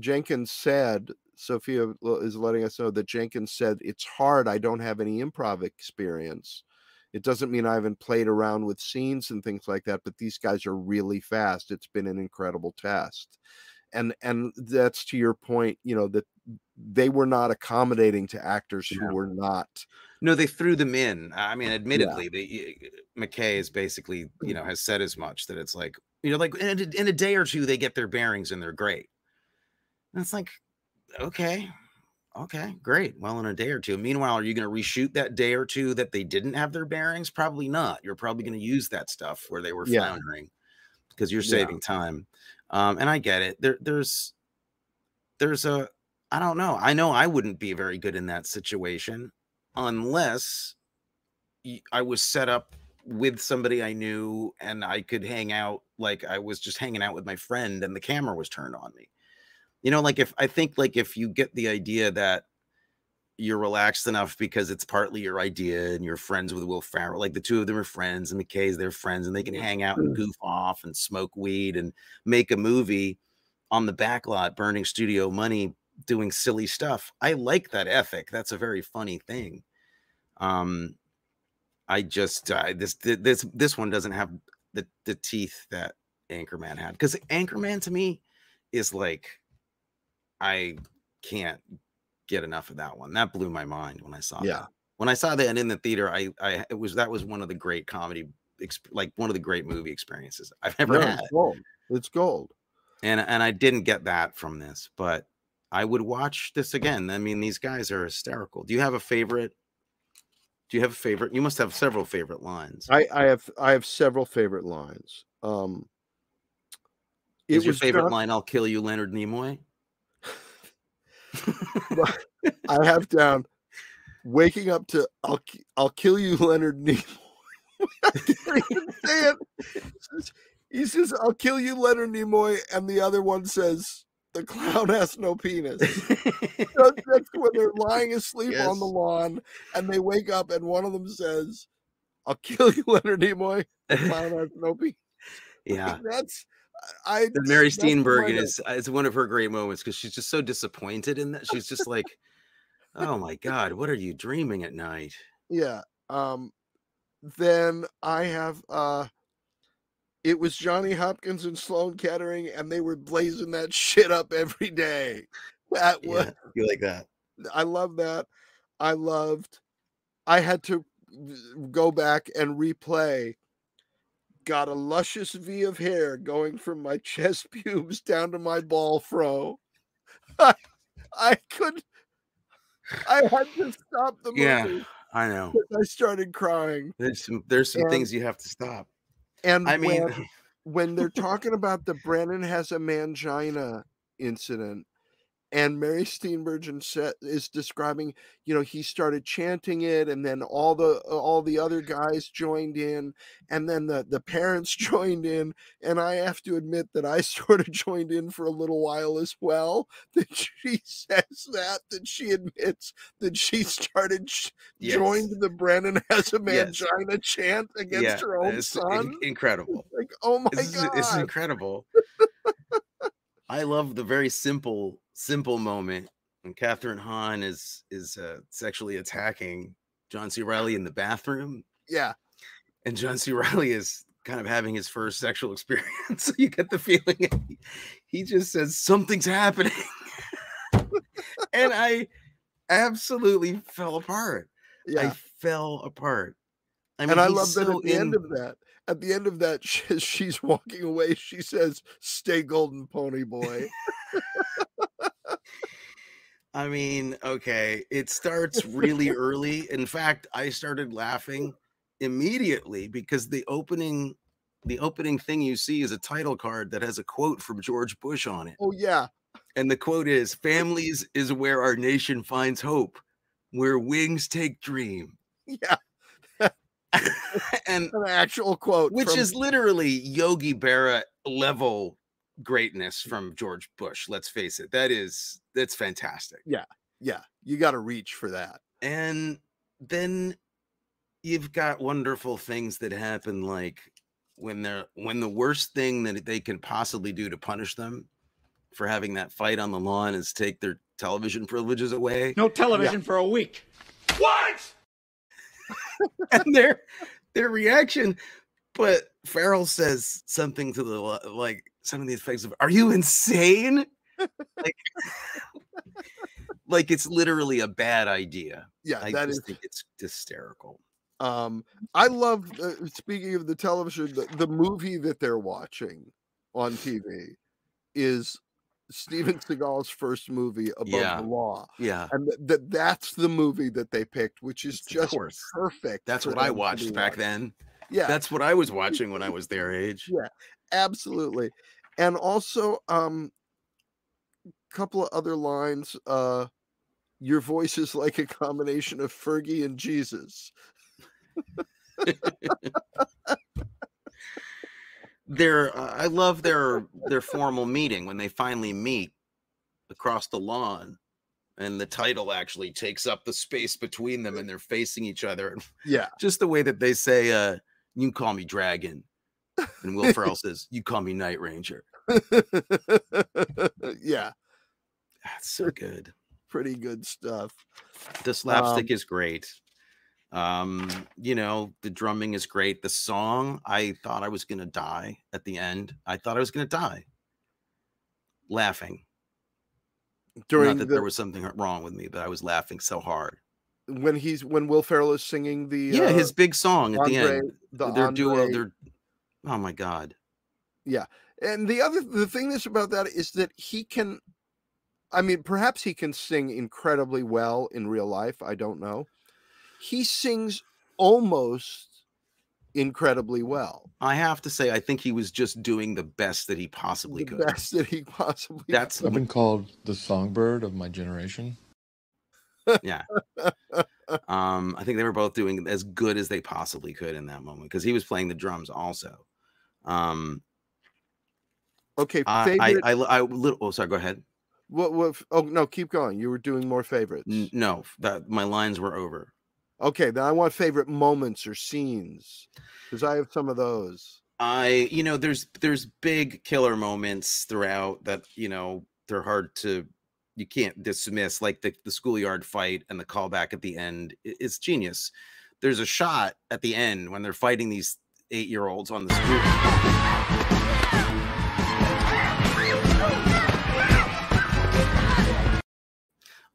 jenkins said sofia is letting us know that jenkins said it's hard i don't have any improv experience. It doesn't mean i haven't played around with scenes and things like that but these guys are really fast. It's been an incredible test. And and that's to your point you know that they were not accommodating to actors who were not. No, they threw them in. I mean, admittedly, they, eh, McKay is basically, you mm. know, has said as much that it's like, you know, like in a, in a day or two, they get their bearings and they're great. And it's like, okay, okay, great. Well, in a day or two. Meanwhile, are you going to reshoot that day or two that they didn't have their bearings? Probably not. You're probably going to use that stuff where they were Yeah. floundering because you're Yeah. saving time. Um, and I get it. There, there's, there's a, I don't know. I know I wouldn't be very good in that situation unless I was set up with somebody I knew and I could hang out like I was just hanging out with my friend and the camera was turned on me. You know, like if I think like if you get the idea that you're relaxed enough because it's partly your idea and you're friends with Will Ferrell, like the two of them are friends and McKay's their friends and they can hang out and goof off and smoke weed and make a movie on the back lot burning studio money doing silly stuff. I like that ethic. That's a very funny thing. Um, I just uh, this this this one doesn't have the the teeth that Anchorman had because Anchorman to me is like I can't get enough of that one. That blew my mind when I saw Yeah. that. When I saw that in the theater, I I it was that was one of the great comedy like one of the great movie experiences I've ever No, had it's gold it's gold and and I didn't get that from this, but I would watch this again. I mean, these guys are hysterical. Do you have a favorite? Do you have a favorite? You must have several favorite lines. I, I have I have several favorite lines. Um, Is your favorite line "I'll kill you, Leonard Nimoy"? I have down waking up to I'll I'll kill you, Leonard Nimoy. I can't even say it. He says, "I'll kill you, Leonard Nimoy," and the other one says, "The clown has no penis." That's that's when they're lying asleep on the lawn, and they wake up, and one of them says, "I'll kill you, Leonard Nimoy." The clown has no penis. yeah. That's I. And Mary Steenburgen is it's one of her great moments because she's just so disappointed in that. She's just like, "Oh my God, what are you dreaming at night?" yeah um then i have uh it was johnny hopkins and sloan kettering and they were blazing that shit up every day that was Yeah, you like that? i love that i loved i had to go back and replay got a luscious v of hair going from my chest pubes down to my ball fro i, I could i had to stop the movie Yeah, I know. I started crying. There's some there's some And- things you have to stop. And I mean, when, when they're talking about the Brennan has a mangina incident, and Mary Steenburgen is describing, you know, he started chanting it, and then all the uh, all the other guys joined in, and then the the parents joined in, and I have to admit that I sort of joined in for a little while as well. That she says that that she admits that she started Yes. joined the Brennan has a Yes. mangina chant against yeah, her own it's in- son. incredible. Like, oh my this is, god! this is incredible. I love the very simple, simple moment when Kathryn Hahn is is uh, sexually attacking John C. Reilly in the bathroom, yeah, and John C. Reilly is kind of having his first sexual experience. so you get the feeling he, he just says something's happening, and I absolutely fell apart. yeah. I fell apart. I and I love that at the end of that, at the end of that, she, she's walking away. She says, "Stay golden, pony boy." I mean, okay, it starts really early. In fact, I started laughing immediately because the opening the opening thing you see is a title card that has a quote from George Bush on it. Oh yeah. And the quote is families is where our nation finds hope, where wings take dream. Yeah. and An actual quote. which from- is literally Yogi Berra level greatness from George Bush. Let's face it. That is that's fantastic. yeah, yeah. You got to reach for that. And then you've got wonderful things that happen like when they're when the worst thing that they can possibly do to punish them for having that fight on the lawn is take their television privileges away. No television for a week. What? and their their reaction. But Ferrell says something to the like some of these effects of "Are you insane?" like, like it's literally a bad idea. Yeah, I that just is- think it's hysterical. Um, I love. Uh, speaking of the television, the, the movie that they're watching on TV is Steven Seagal's first movie, Above Yeah. the Law, Yeah, and th- that that's the movie that they picked, which is Of just perfect. that's what I them to be watched back watching. then. Yeah, That's what I was watching when I was their age. Yeah. absolutely, and also um, a couple of other lines. Uh, your voice is like a combination of Fergie and Jesus. their uh, I love their their formal meeting when they finally meet across the lawn and the title actually takes up the space between them and they're facing each other and Yeah, just the way that they say uh you call me dragon and Will Ferrell says you call me Night Ranger. Yeah, that's so good. pretty good stuff. the slapstick Um, is great um you know the drumming is great the song I thought I was gonna die at the end I thought I was gonna die laughing During Not that the, there was something wrong with me, but I was laughing so hard. when he's when Will Ferrell is singing the Yeah, uh, his big song at the end. the Their duo, Andre- they're oh my god. Yeah. And the other the thing that's about that is that he can I mean perhaps he can sing incredibly well in real life, I don't know. He sings almost incredibly well. I have to say, I think he was just doing the best that he possibly the could. best that he possibly That's I've been called the songbird of my generation. yeah. Um, I think they were both doing as good as they possibly could in that moment because he was playing the drums also. Um, okay. I, I, I, I, little, oh, sorry, go ahead. what what oh no, keep going. You were doing more favorites. N- No, that my lines were over. Okay, then I want favorite moments or scenes because I have some of those. I, you know, there's there's big killer moments throughout that, you know, they're hard to you can't dismiss, like the the schoolyard fight and the callback at the end. It's genius. There's a shot at the end when they're fighting these eight year olds on the school.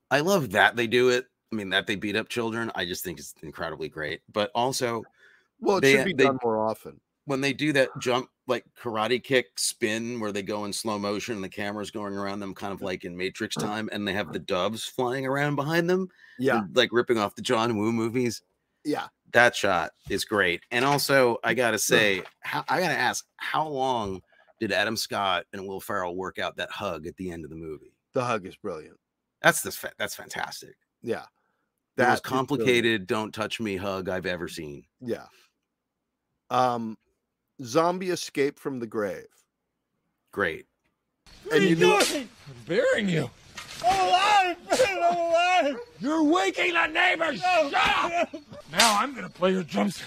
I love that they do it. I mean, that they beat up children. I just think it's incredibly great. But also, Well, it They- should uh, be they- done more often. when they do that jump like karate kick spin where they go in slow motion and the camera's going around them kind of like in matrix uh-huh. time and they have the doves flying around behind them Yeah, and, like ripping off the john woo movies yeah. that shot is great and also i gotta say how, i gotta ask how long did adam scott and will ferrell work out that hug at the end of the movie The hug is brilliant. that's the fa- that's fantastic Yeah, the That most is brilliant. complicated don't touch me hug i've ever seen Yeah. Um, zombie escape from the grave. great And you know, I'm burying you. I'm alive! I'm alive! You're waking the neighbors. Shut up. Now I'm gonna play your drums.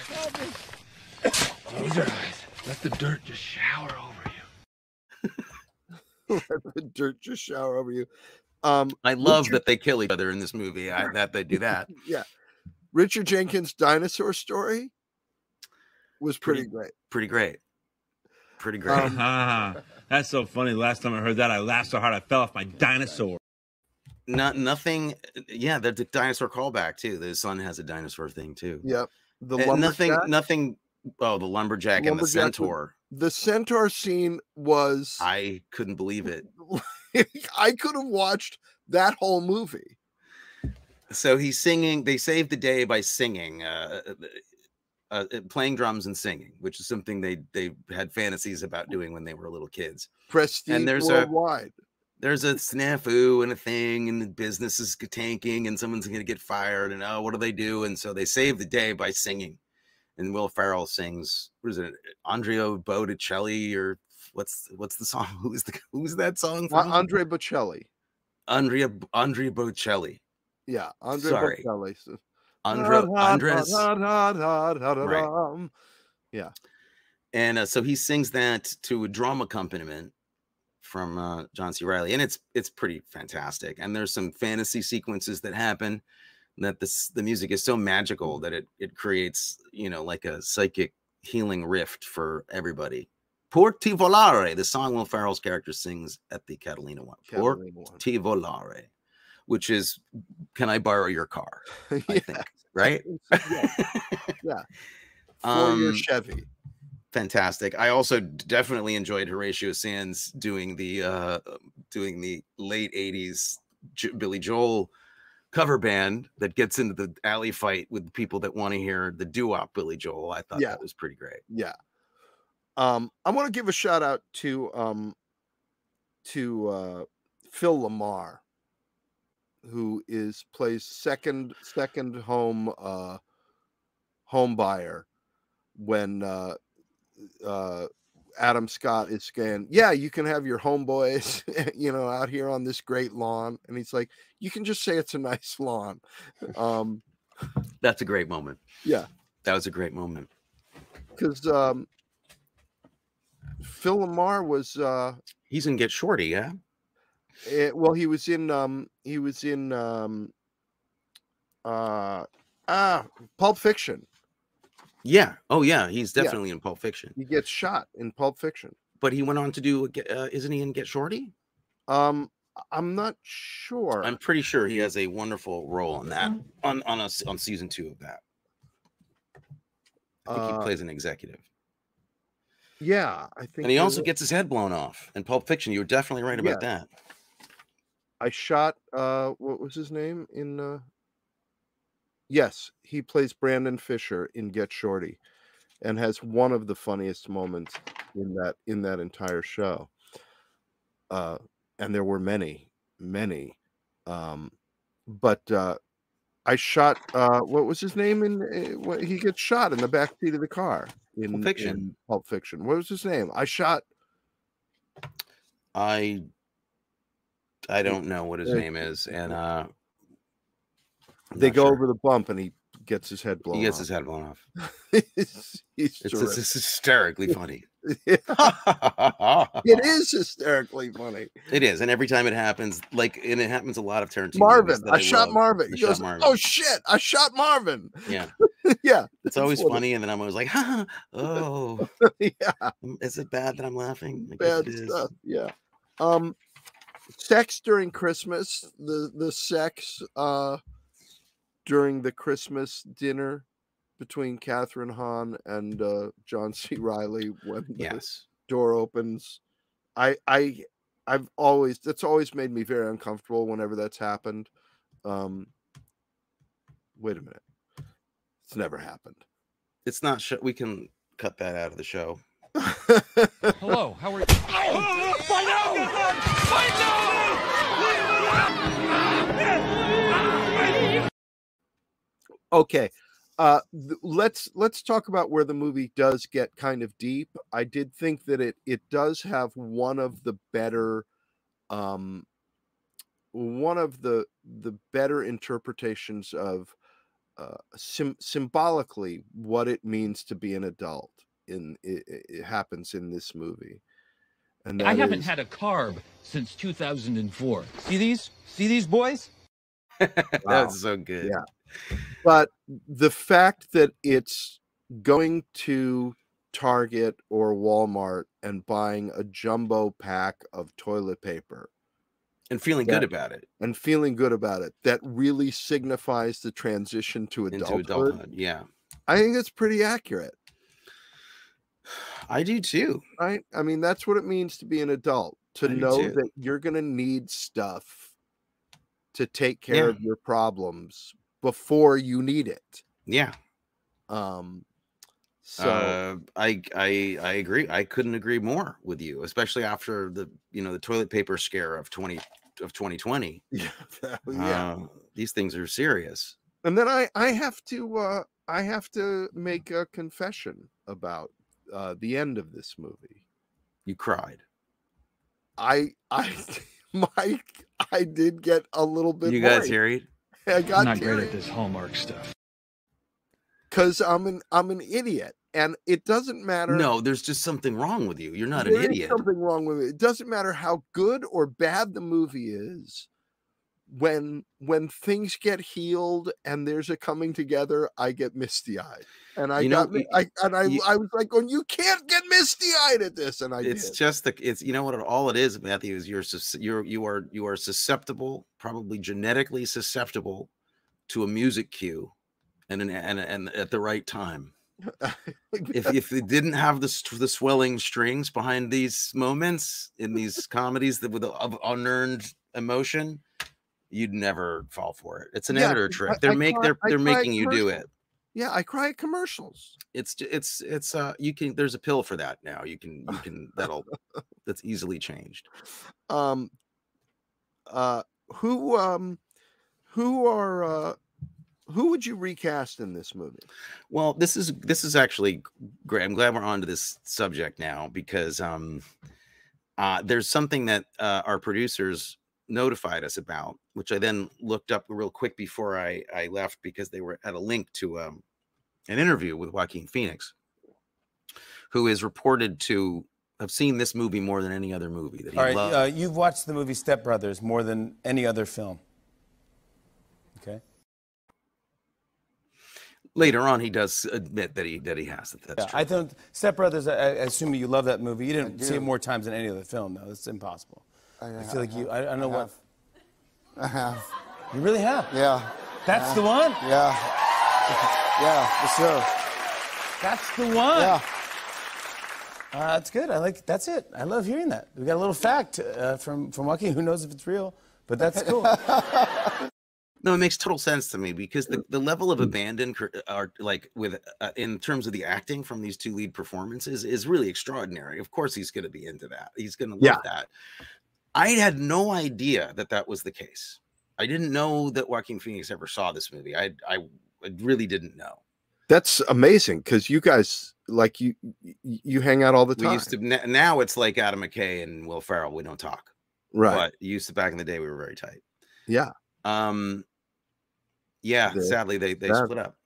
Close your eyes. Let the dirt just shower over you. let the dirt just shower over you. Um, i love Richard- that they kill each other in this movie I, that they do that yeah. Richard Jenkins' dinosaur story was pretty, Pretty- great. pretty great pretty great Um, Ah, that's so funny. Last time I heard that, I laughed so hard I fell off my dinosaur. not nothing yeah the, the dinosaur callback too the son has a dinosaur thing too Yep. The And nothing nothing oh the lumberjack and the Lumberjack was- centaur the centaur scene was i couldn't believe it I could have watched that whole movie. so he's singing they saved the day by singing uh uh, uh, playing drums and singing, which is something they they had fantasies about doing when they were little kids. Prestige and there's worldwide. a there's a snafu and a thing, and the business is tanking, and someone's going to get fired, and oh, what do they do? And so they save the day by singing. And Will Ferrell sings, what is it, Andrea Botticelli, or what's what's the song? Who's the who's that song? Uh, From? Andre Bocelli. Andrea Andrea Bocelli. Yeah, Andre Sorry. Bocelli. So- Andra, Andres. Da-da-da-da-da-da-da-dum. Yeah. and uh, so he sings that to a drum accompaniment from uh, John C. Reilly, and it's it's pretty fantastic. And there's some fantasy sequences that happen that this the music is so magical that it it creates you know like a psychic healing rift for everybody. Por ti volare, the song Will Ferrell's character sings at the Catalina one. Por Catalina one. ti volare, which is, can I borrow your car? I think, right? yeah. yeah. For your Um, Chevy. fantastic. I also definitely enjoyed Horatio Sanz doing the uh doing the late 80s J- Billy Joel cover band that gets into the alley fight with people that want to hear the doo-wop Billy Joel. I thought Yeah. that was pretty great. Yeah. Um, I want to give a shout out to um to uh Phil LaMarr, who is plays second second home uh home buyer when uh uh Adam Scott is saying, Yeah, you can have your homeboys, you know, out here on this great lawn. And he's like, You can just say it's a nice lawn. Um, That's a great moment. yeah. That was a great moment. because um, Phil LaMarr was uh, He's in Get Shorty, yeah. eh, well, he was in um, he was in um, uh, ah, Pulp Fiction. Yeah. Oh yeah, he's Yeah. definitely in Pulp Fiction. He gets shot in Pulp Fiction. But he went on to do Get- uh, isn't he in Get Shorty? Um, I'm not sure. I'm pretty sure he has a wonderful role in that on on us on season 2 of that. I think Uh, he plays an executive. Yeah, I think. And he also gets his head blown off in Pulp Fiction. You were definitely right about Yeah. that. I shot. Uh, what was his name in? Uh, yes, he plays Brandon Fisher in Get Shorty, and has one of the funniest moments in that in that entire show. Uh, and there were many, many. Um, but uh, I shot. Uh, what was his name in? uh, when he gets shot in the back seat of the car in Fiction. in Pulp Fiction. What was his name? I shot. I I don't know what his name is, and uh I'm They go sure. over the bump, and he gets his head blown. He gets off. his head blown off. It's, it's, it's hysterically funny. it is hysterically funny. It is, and every time it happens, like, and it happens a lot of Tarantino. Marvin, that I, shot love. Marvin. I He shot goes, Marvin. "Oh shit, I shot Marvin." Yeah, yeah, it's always funny. funny, and then I'm always like, "Oh, yeah, mm, is it bad that I'm laughing?" I bad it stuff. Yeah. Um, sex during Christmas. The the sex uh during the Christmas dinner between Kathryn Hahn and uh, John C. Reilly when the Yes, door opens. I I I've always that's always made me very uncomfortable whenever that's happened. Um wait a minute. It's never happened. it's not. Sh- we can cut that out of the show. Hello, how are you? okay. Uh th- let's let's talk about where the movie does get kind of deep. I did think that it it does have one of the better um one of the the better interpretations of uh, sim- symbolically what it means to be an adult in it, it happens in this movie and I haven't is- had a carb since 2004. See these? See these boys? Wow. That's so good. Yeah. But the fact that it's going to Target or Walmart and buying a jumbo pack of toilet paper and feeling good about it and feeling good about it that really signifies the transition to into adulthood. adulthood. Yeah, I think it's pretty accurate, I do too. right? I mean, that's what it means to be an adult to I know that you're going to need stuff to take care Yeah. of your problems before you need it. Yeah, um So uh, I I I agree. I couldn't agree more with you, especially after the you know the toilet paper scare of twenty of twenty twenty. yeah, yeah. Uh, these things are serious. and then I I have to uh I have to make a confession about uh the end of this movie. You cried. I I my I did get a little bit You got worried. teary. I got I'm not great at this Hallmark stuff. because I'm an I'm an idiot, and it doesn't matter. No, there's just something wrong with you. You're not an idiot. Something wrong with it. It doesn't matter how good or bad the movie is. When when things get healed and there's a coming together, I get misty eyed, and I You know, got mi- you- I and I you- I was like, going, you can't get misty eyed at this, and I it's did. just the it's you know what all it is matthew is you're you're you are you are susceptible probably genetically susceptible to a music cue and an, and and at the right time if if it didn't have the the swelling strings behind these moments in these comedies that with of unearned emotion you'd never fall for it it's an Yeah, editor trick I- they're I make cry- they're they're making you do it yeah, I cry at commercials. it's it's it's uh you can there's a pill for that now you can you can that'll that's easily changed Um, uh, who um, who are uh, who would you recast in this movie? Well, this is this is actually great. I'm glad we're on to this subject now because um uh there's something that uh our producers notified us about, which I then looked up real quick before I I left because they were at a link to um an interview with Joaquin Phoenix, who is reported to have seen this movie more than any other movie that he All right, loved. uh, you've watched the movie Step Brothers more than any other film. Okay. Later on, he does admit that he that he has it. That's Yeah, true. I don't. Step Brothers. I, I assume you love that movie. You didn't see it more times than any other film, though. It's impossible. I, I feel like you. I, I don't know what. I have. You really have. Yeah. That's Yeah. the one. Yeah. yeah, for sure. That's the one. Yeah. Uh, that's good. I like. That's it. I love hearing that. We got a little fact uh, from from Joaquin. Who knows if it's real? But that's cool. No, it makes total sense to me because the, the level of abandon are like with uh, in terms of the acting from these two lead performances is really extraordinary. Of course, he's going to be into that. He's going to love Yeah. that. I had no idea that that was the case. I didn't know that Joaquin Phoenix ever saw this movie. I I, I really didn't know. That's amazing because you guys like you you hang out all the We time, used to now it's like Adam McKay and Will Ferrell. We don't talk, right? But used to back in the day we were very tight. Yeah. Um, yeah, sadly they they that- split up.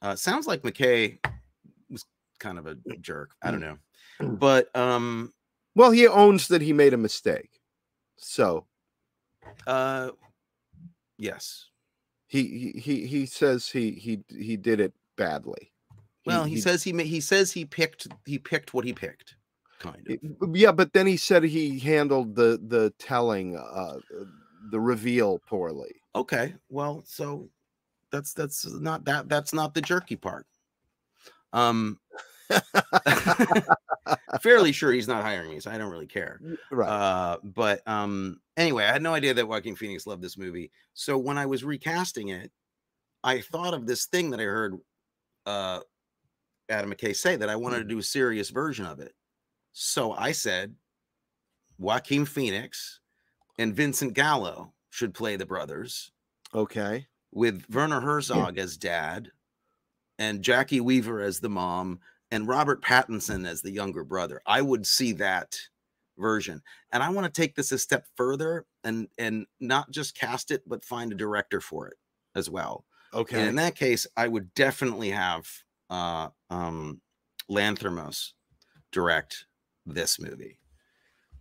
Uh, sounds like McKay was kind of a jerk. I don't know, but um, Well, he owns that he made a mistake, so uh, yes. he he he, he says he he he did it badly. Well, he, says he ma- he says he picked he picked what he picked, kind of. yeah, but then he said he handled the the telling uh the reveal poorly. Okay, well, so that's that's not that that's not the jerky part. Um, fairly sure he's not hiring me, so I don't really care. Right. Uh, but um, anyway, I had no idea that Joaquin Phoenix loved this movie. So when I was recasting it, I thought of this thing that I heard uh, Adam McKay say that I wanted to do a serious version of it. So I said Joaquin Phoenix and Vincent Gallo should play the brothers Okay. with Werner Herzog as dad and Jacki Weaver as the mom and Robert Pattinson as the younger brother. I would see that version. And I want to take this a step further and and not just cast it but find a director for it as well. Okay. And in that case, I would definitely have uh um Lanthimos direct this movie.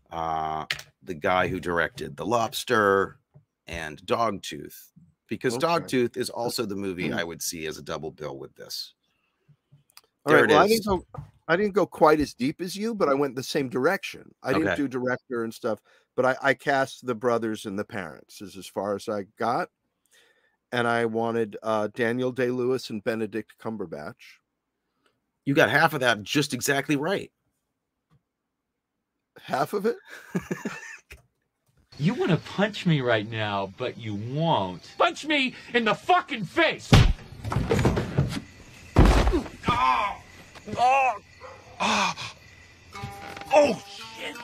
Uh the guy who directed The Lobster and Dogtooth because Okay. Dogtooth is also the movie I would see as a double bill with this. All There right. it Well, I didn't go. I didn't go quite as deep as you, but I went the same direction. I didn't do director and stuff, but I, I cast the brothers and the parents is as far as I got, and I wanted uh, Daniel Day Lewis and Benedict Cumberbatch. You got half of that just exactly right. Half of it. You want to punch me right now, but you won't. Punch me in the fucking face! Oh! Oh! Oh, oh shit!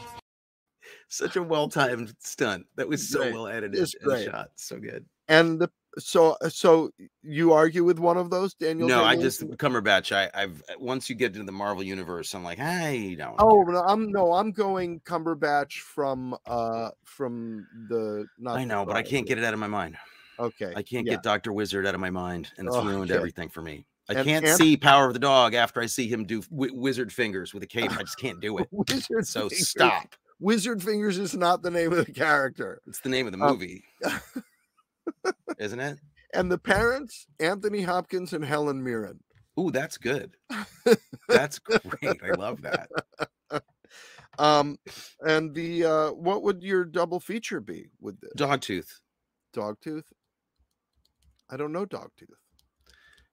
Such a well-timed stunt. That was so Great. well edited It's and great. shot. So good. And the so so you argue with one of those, Daniel? no, I just Cumberbatch. I, I've once you get into the Marvel universe, I'm like, I don't. Oh no, I'm no, I'm going Cumberbatch from uh from the. Not I know, but I can't get it out of my mind. Okay, I can't yeah. get Doctor Wizard out of my mind, and it's Oh, ruined okay. everything for me. I And can't Anth- see Power of the Dog after I see him do wi- wizard fingers with a cape. I just can't do it. Wizard so Fingers. stop. Wizard Fingers is not the name of the character. It's the name of the Um, movie, isn't it? And the parents, Anthony Hopkins and Helen Mirren. Ooh, that's good. That's great. I love that. Um, and the uh, what would your double feature be with this? Dogtooth. Dogtooth. I don't know Dogtooth.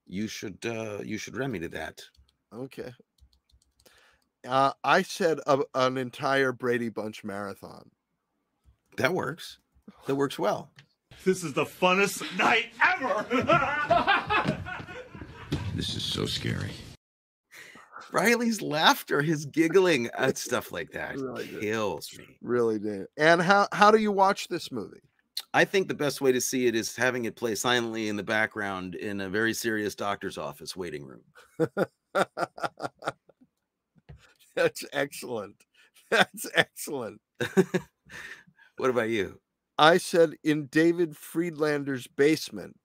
You should uh you should remedy that. Okay. Uh, I said a, an entire Brady Bunch marathon. That works. That works well. This is the funnest night ever! This is so scary. Reilly's laughter, his giggling at stuff like that Really good. kills me. Really did. And how how do you watch this movie? I think the best way to see it is having it play silently in the background in a very serious doctor's office waiting room. That's excellent. That's excellent. What about you? I said in David Friedlander's basement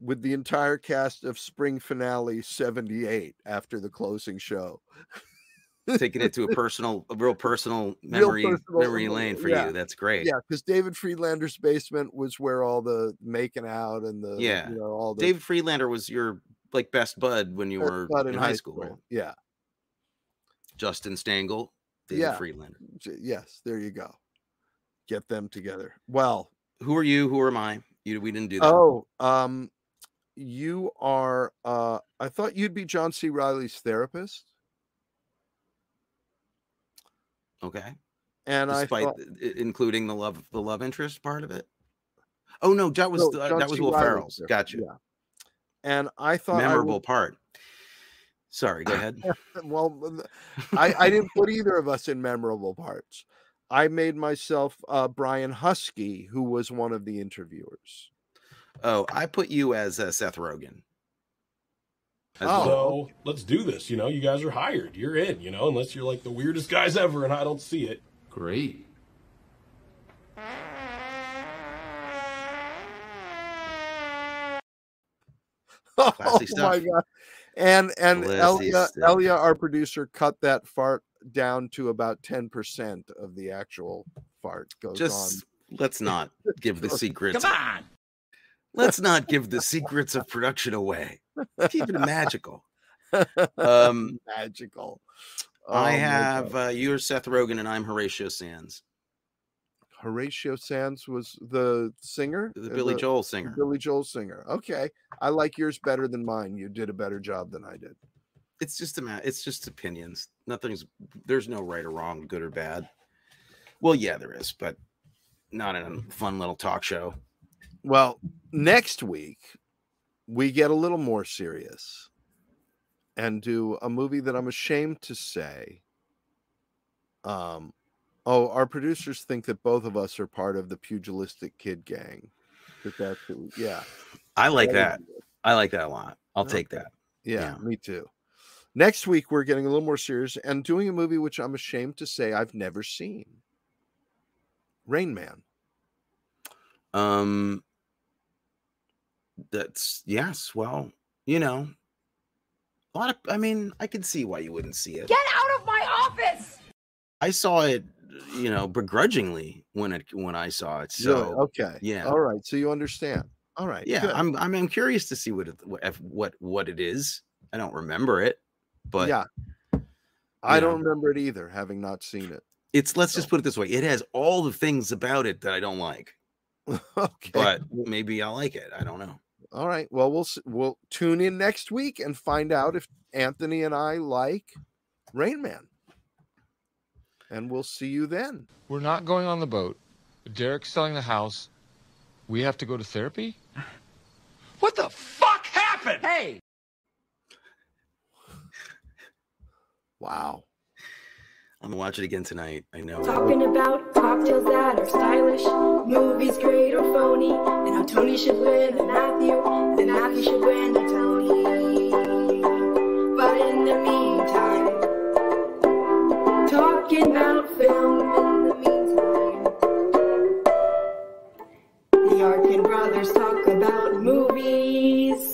with the entire cast of spring finale 78 after the closing show. Taking it to a personal, a real personal Real memory personal, memory lane for yeah. you. That's great. Yeah, because David Friedlander's basement was where all the making out and the Yeah. you know all the David Friedlander was your like best bud when you best were bud in, high school. Yeah. Justin Stangl, David Yeah. Friedlander. Yes, there you go. Get them together. Well, Who are you? Who am I? You we didn't do that. oh, um, you are. Uh, I thought you'd be John C. Reilly's therapist, Okay. and Despite I thought i- including the love the love interest part of it. Oh no, that was No, the- that was. Will Ferrell's. Gotcha. Yeah, and I thought I Memorable would- part. Sorry, go ahead. well, I, I didn't put either of us in memorable parts. I made myself uh, Brian Huskey, who was one of the interviewers. Oh, I put you as uh, Seth Rogen. As Oh. So let's do this. You know, you guys are hired. You're in, you know, unless you're like the weirdest guys ever and I don't see it. Great. Oh my god! And and Classy Elia, stuff. Elia, our producer, cut that fart down to about ten percent of the actual fart goes Just let's not give the secrets. Come on. Let's not give the secrets of production away. Keep it magical. Um, Magical. I Oh my have uh, you're Seth Rogen and I'm Horatio Sanz, Horatio Sanz was the singer, the Uh, Billy Joel singer. Billy Joel singer. Okay, I like yours better than mine. You did a better job than I did. It's just a it's just opinions. Nothing's there's no right or wrong, good or bad. Well, yeah, there is, but not in a fun little talk show. Well, next week we get a little more serious and do a movie that I'm ashamed to say. Um, oh, our producers think that both of us are part of the pugilistic kid gang. That that's who, yeah, I like That that. I like that a lot. I'll take that. yeah, Yeah. me too. Next week we're getting a little more serious and doing a movie which I'm ashamed to say I've never seen. Rain Man. Um that's yes, well, you know, a lot of I mean, I can see why you wouldn't see it. Get out of my office! I saw it, you know, begrudgingly when it when I saw it. So Really? okay, yeah. all right. So you understand. All right, yeah, good. I'm I'm I'm curious to see what it, what what what it is. I don't remember it, but yeah, I don't remember it either, having not seen it. it's let's just put it this way: it has all the things about it that I don't like, okay, but maybe I'll like it. I don't know. All right. Well, we'll we'll tune in next week and find out if Anthony and I like Rain Man, and we'll see you then. We're not going on the boat. Derek's selling the house. We have to go to therapy? What the fuck happened? Hey, Wow. I'm gonna watch it again tonight. I know. Talking about cocktails that are stylish, movies great or phony, and how Tony should win Matthew, and Matthew should win Tony. But in the meantime, talking about film in the meantime. The Arkin brothers talk about movies.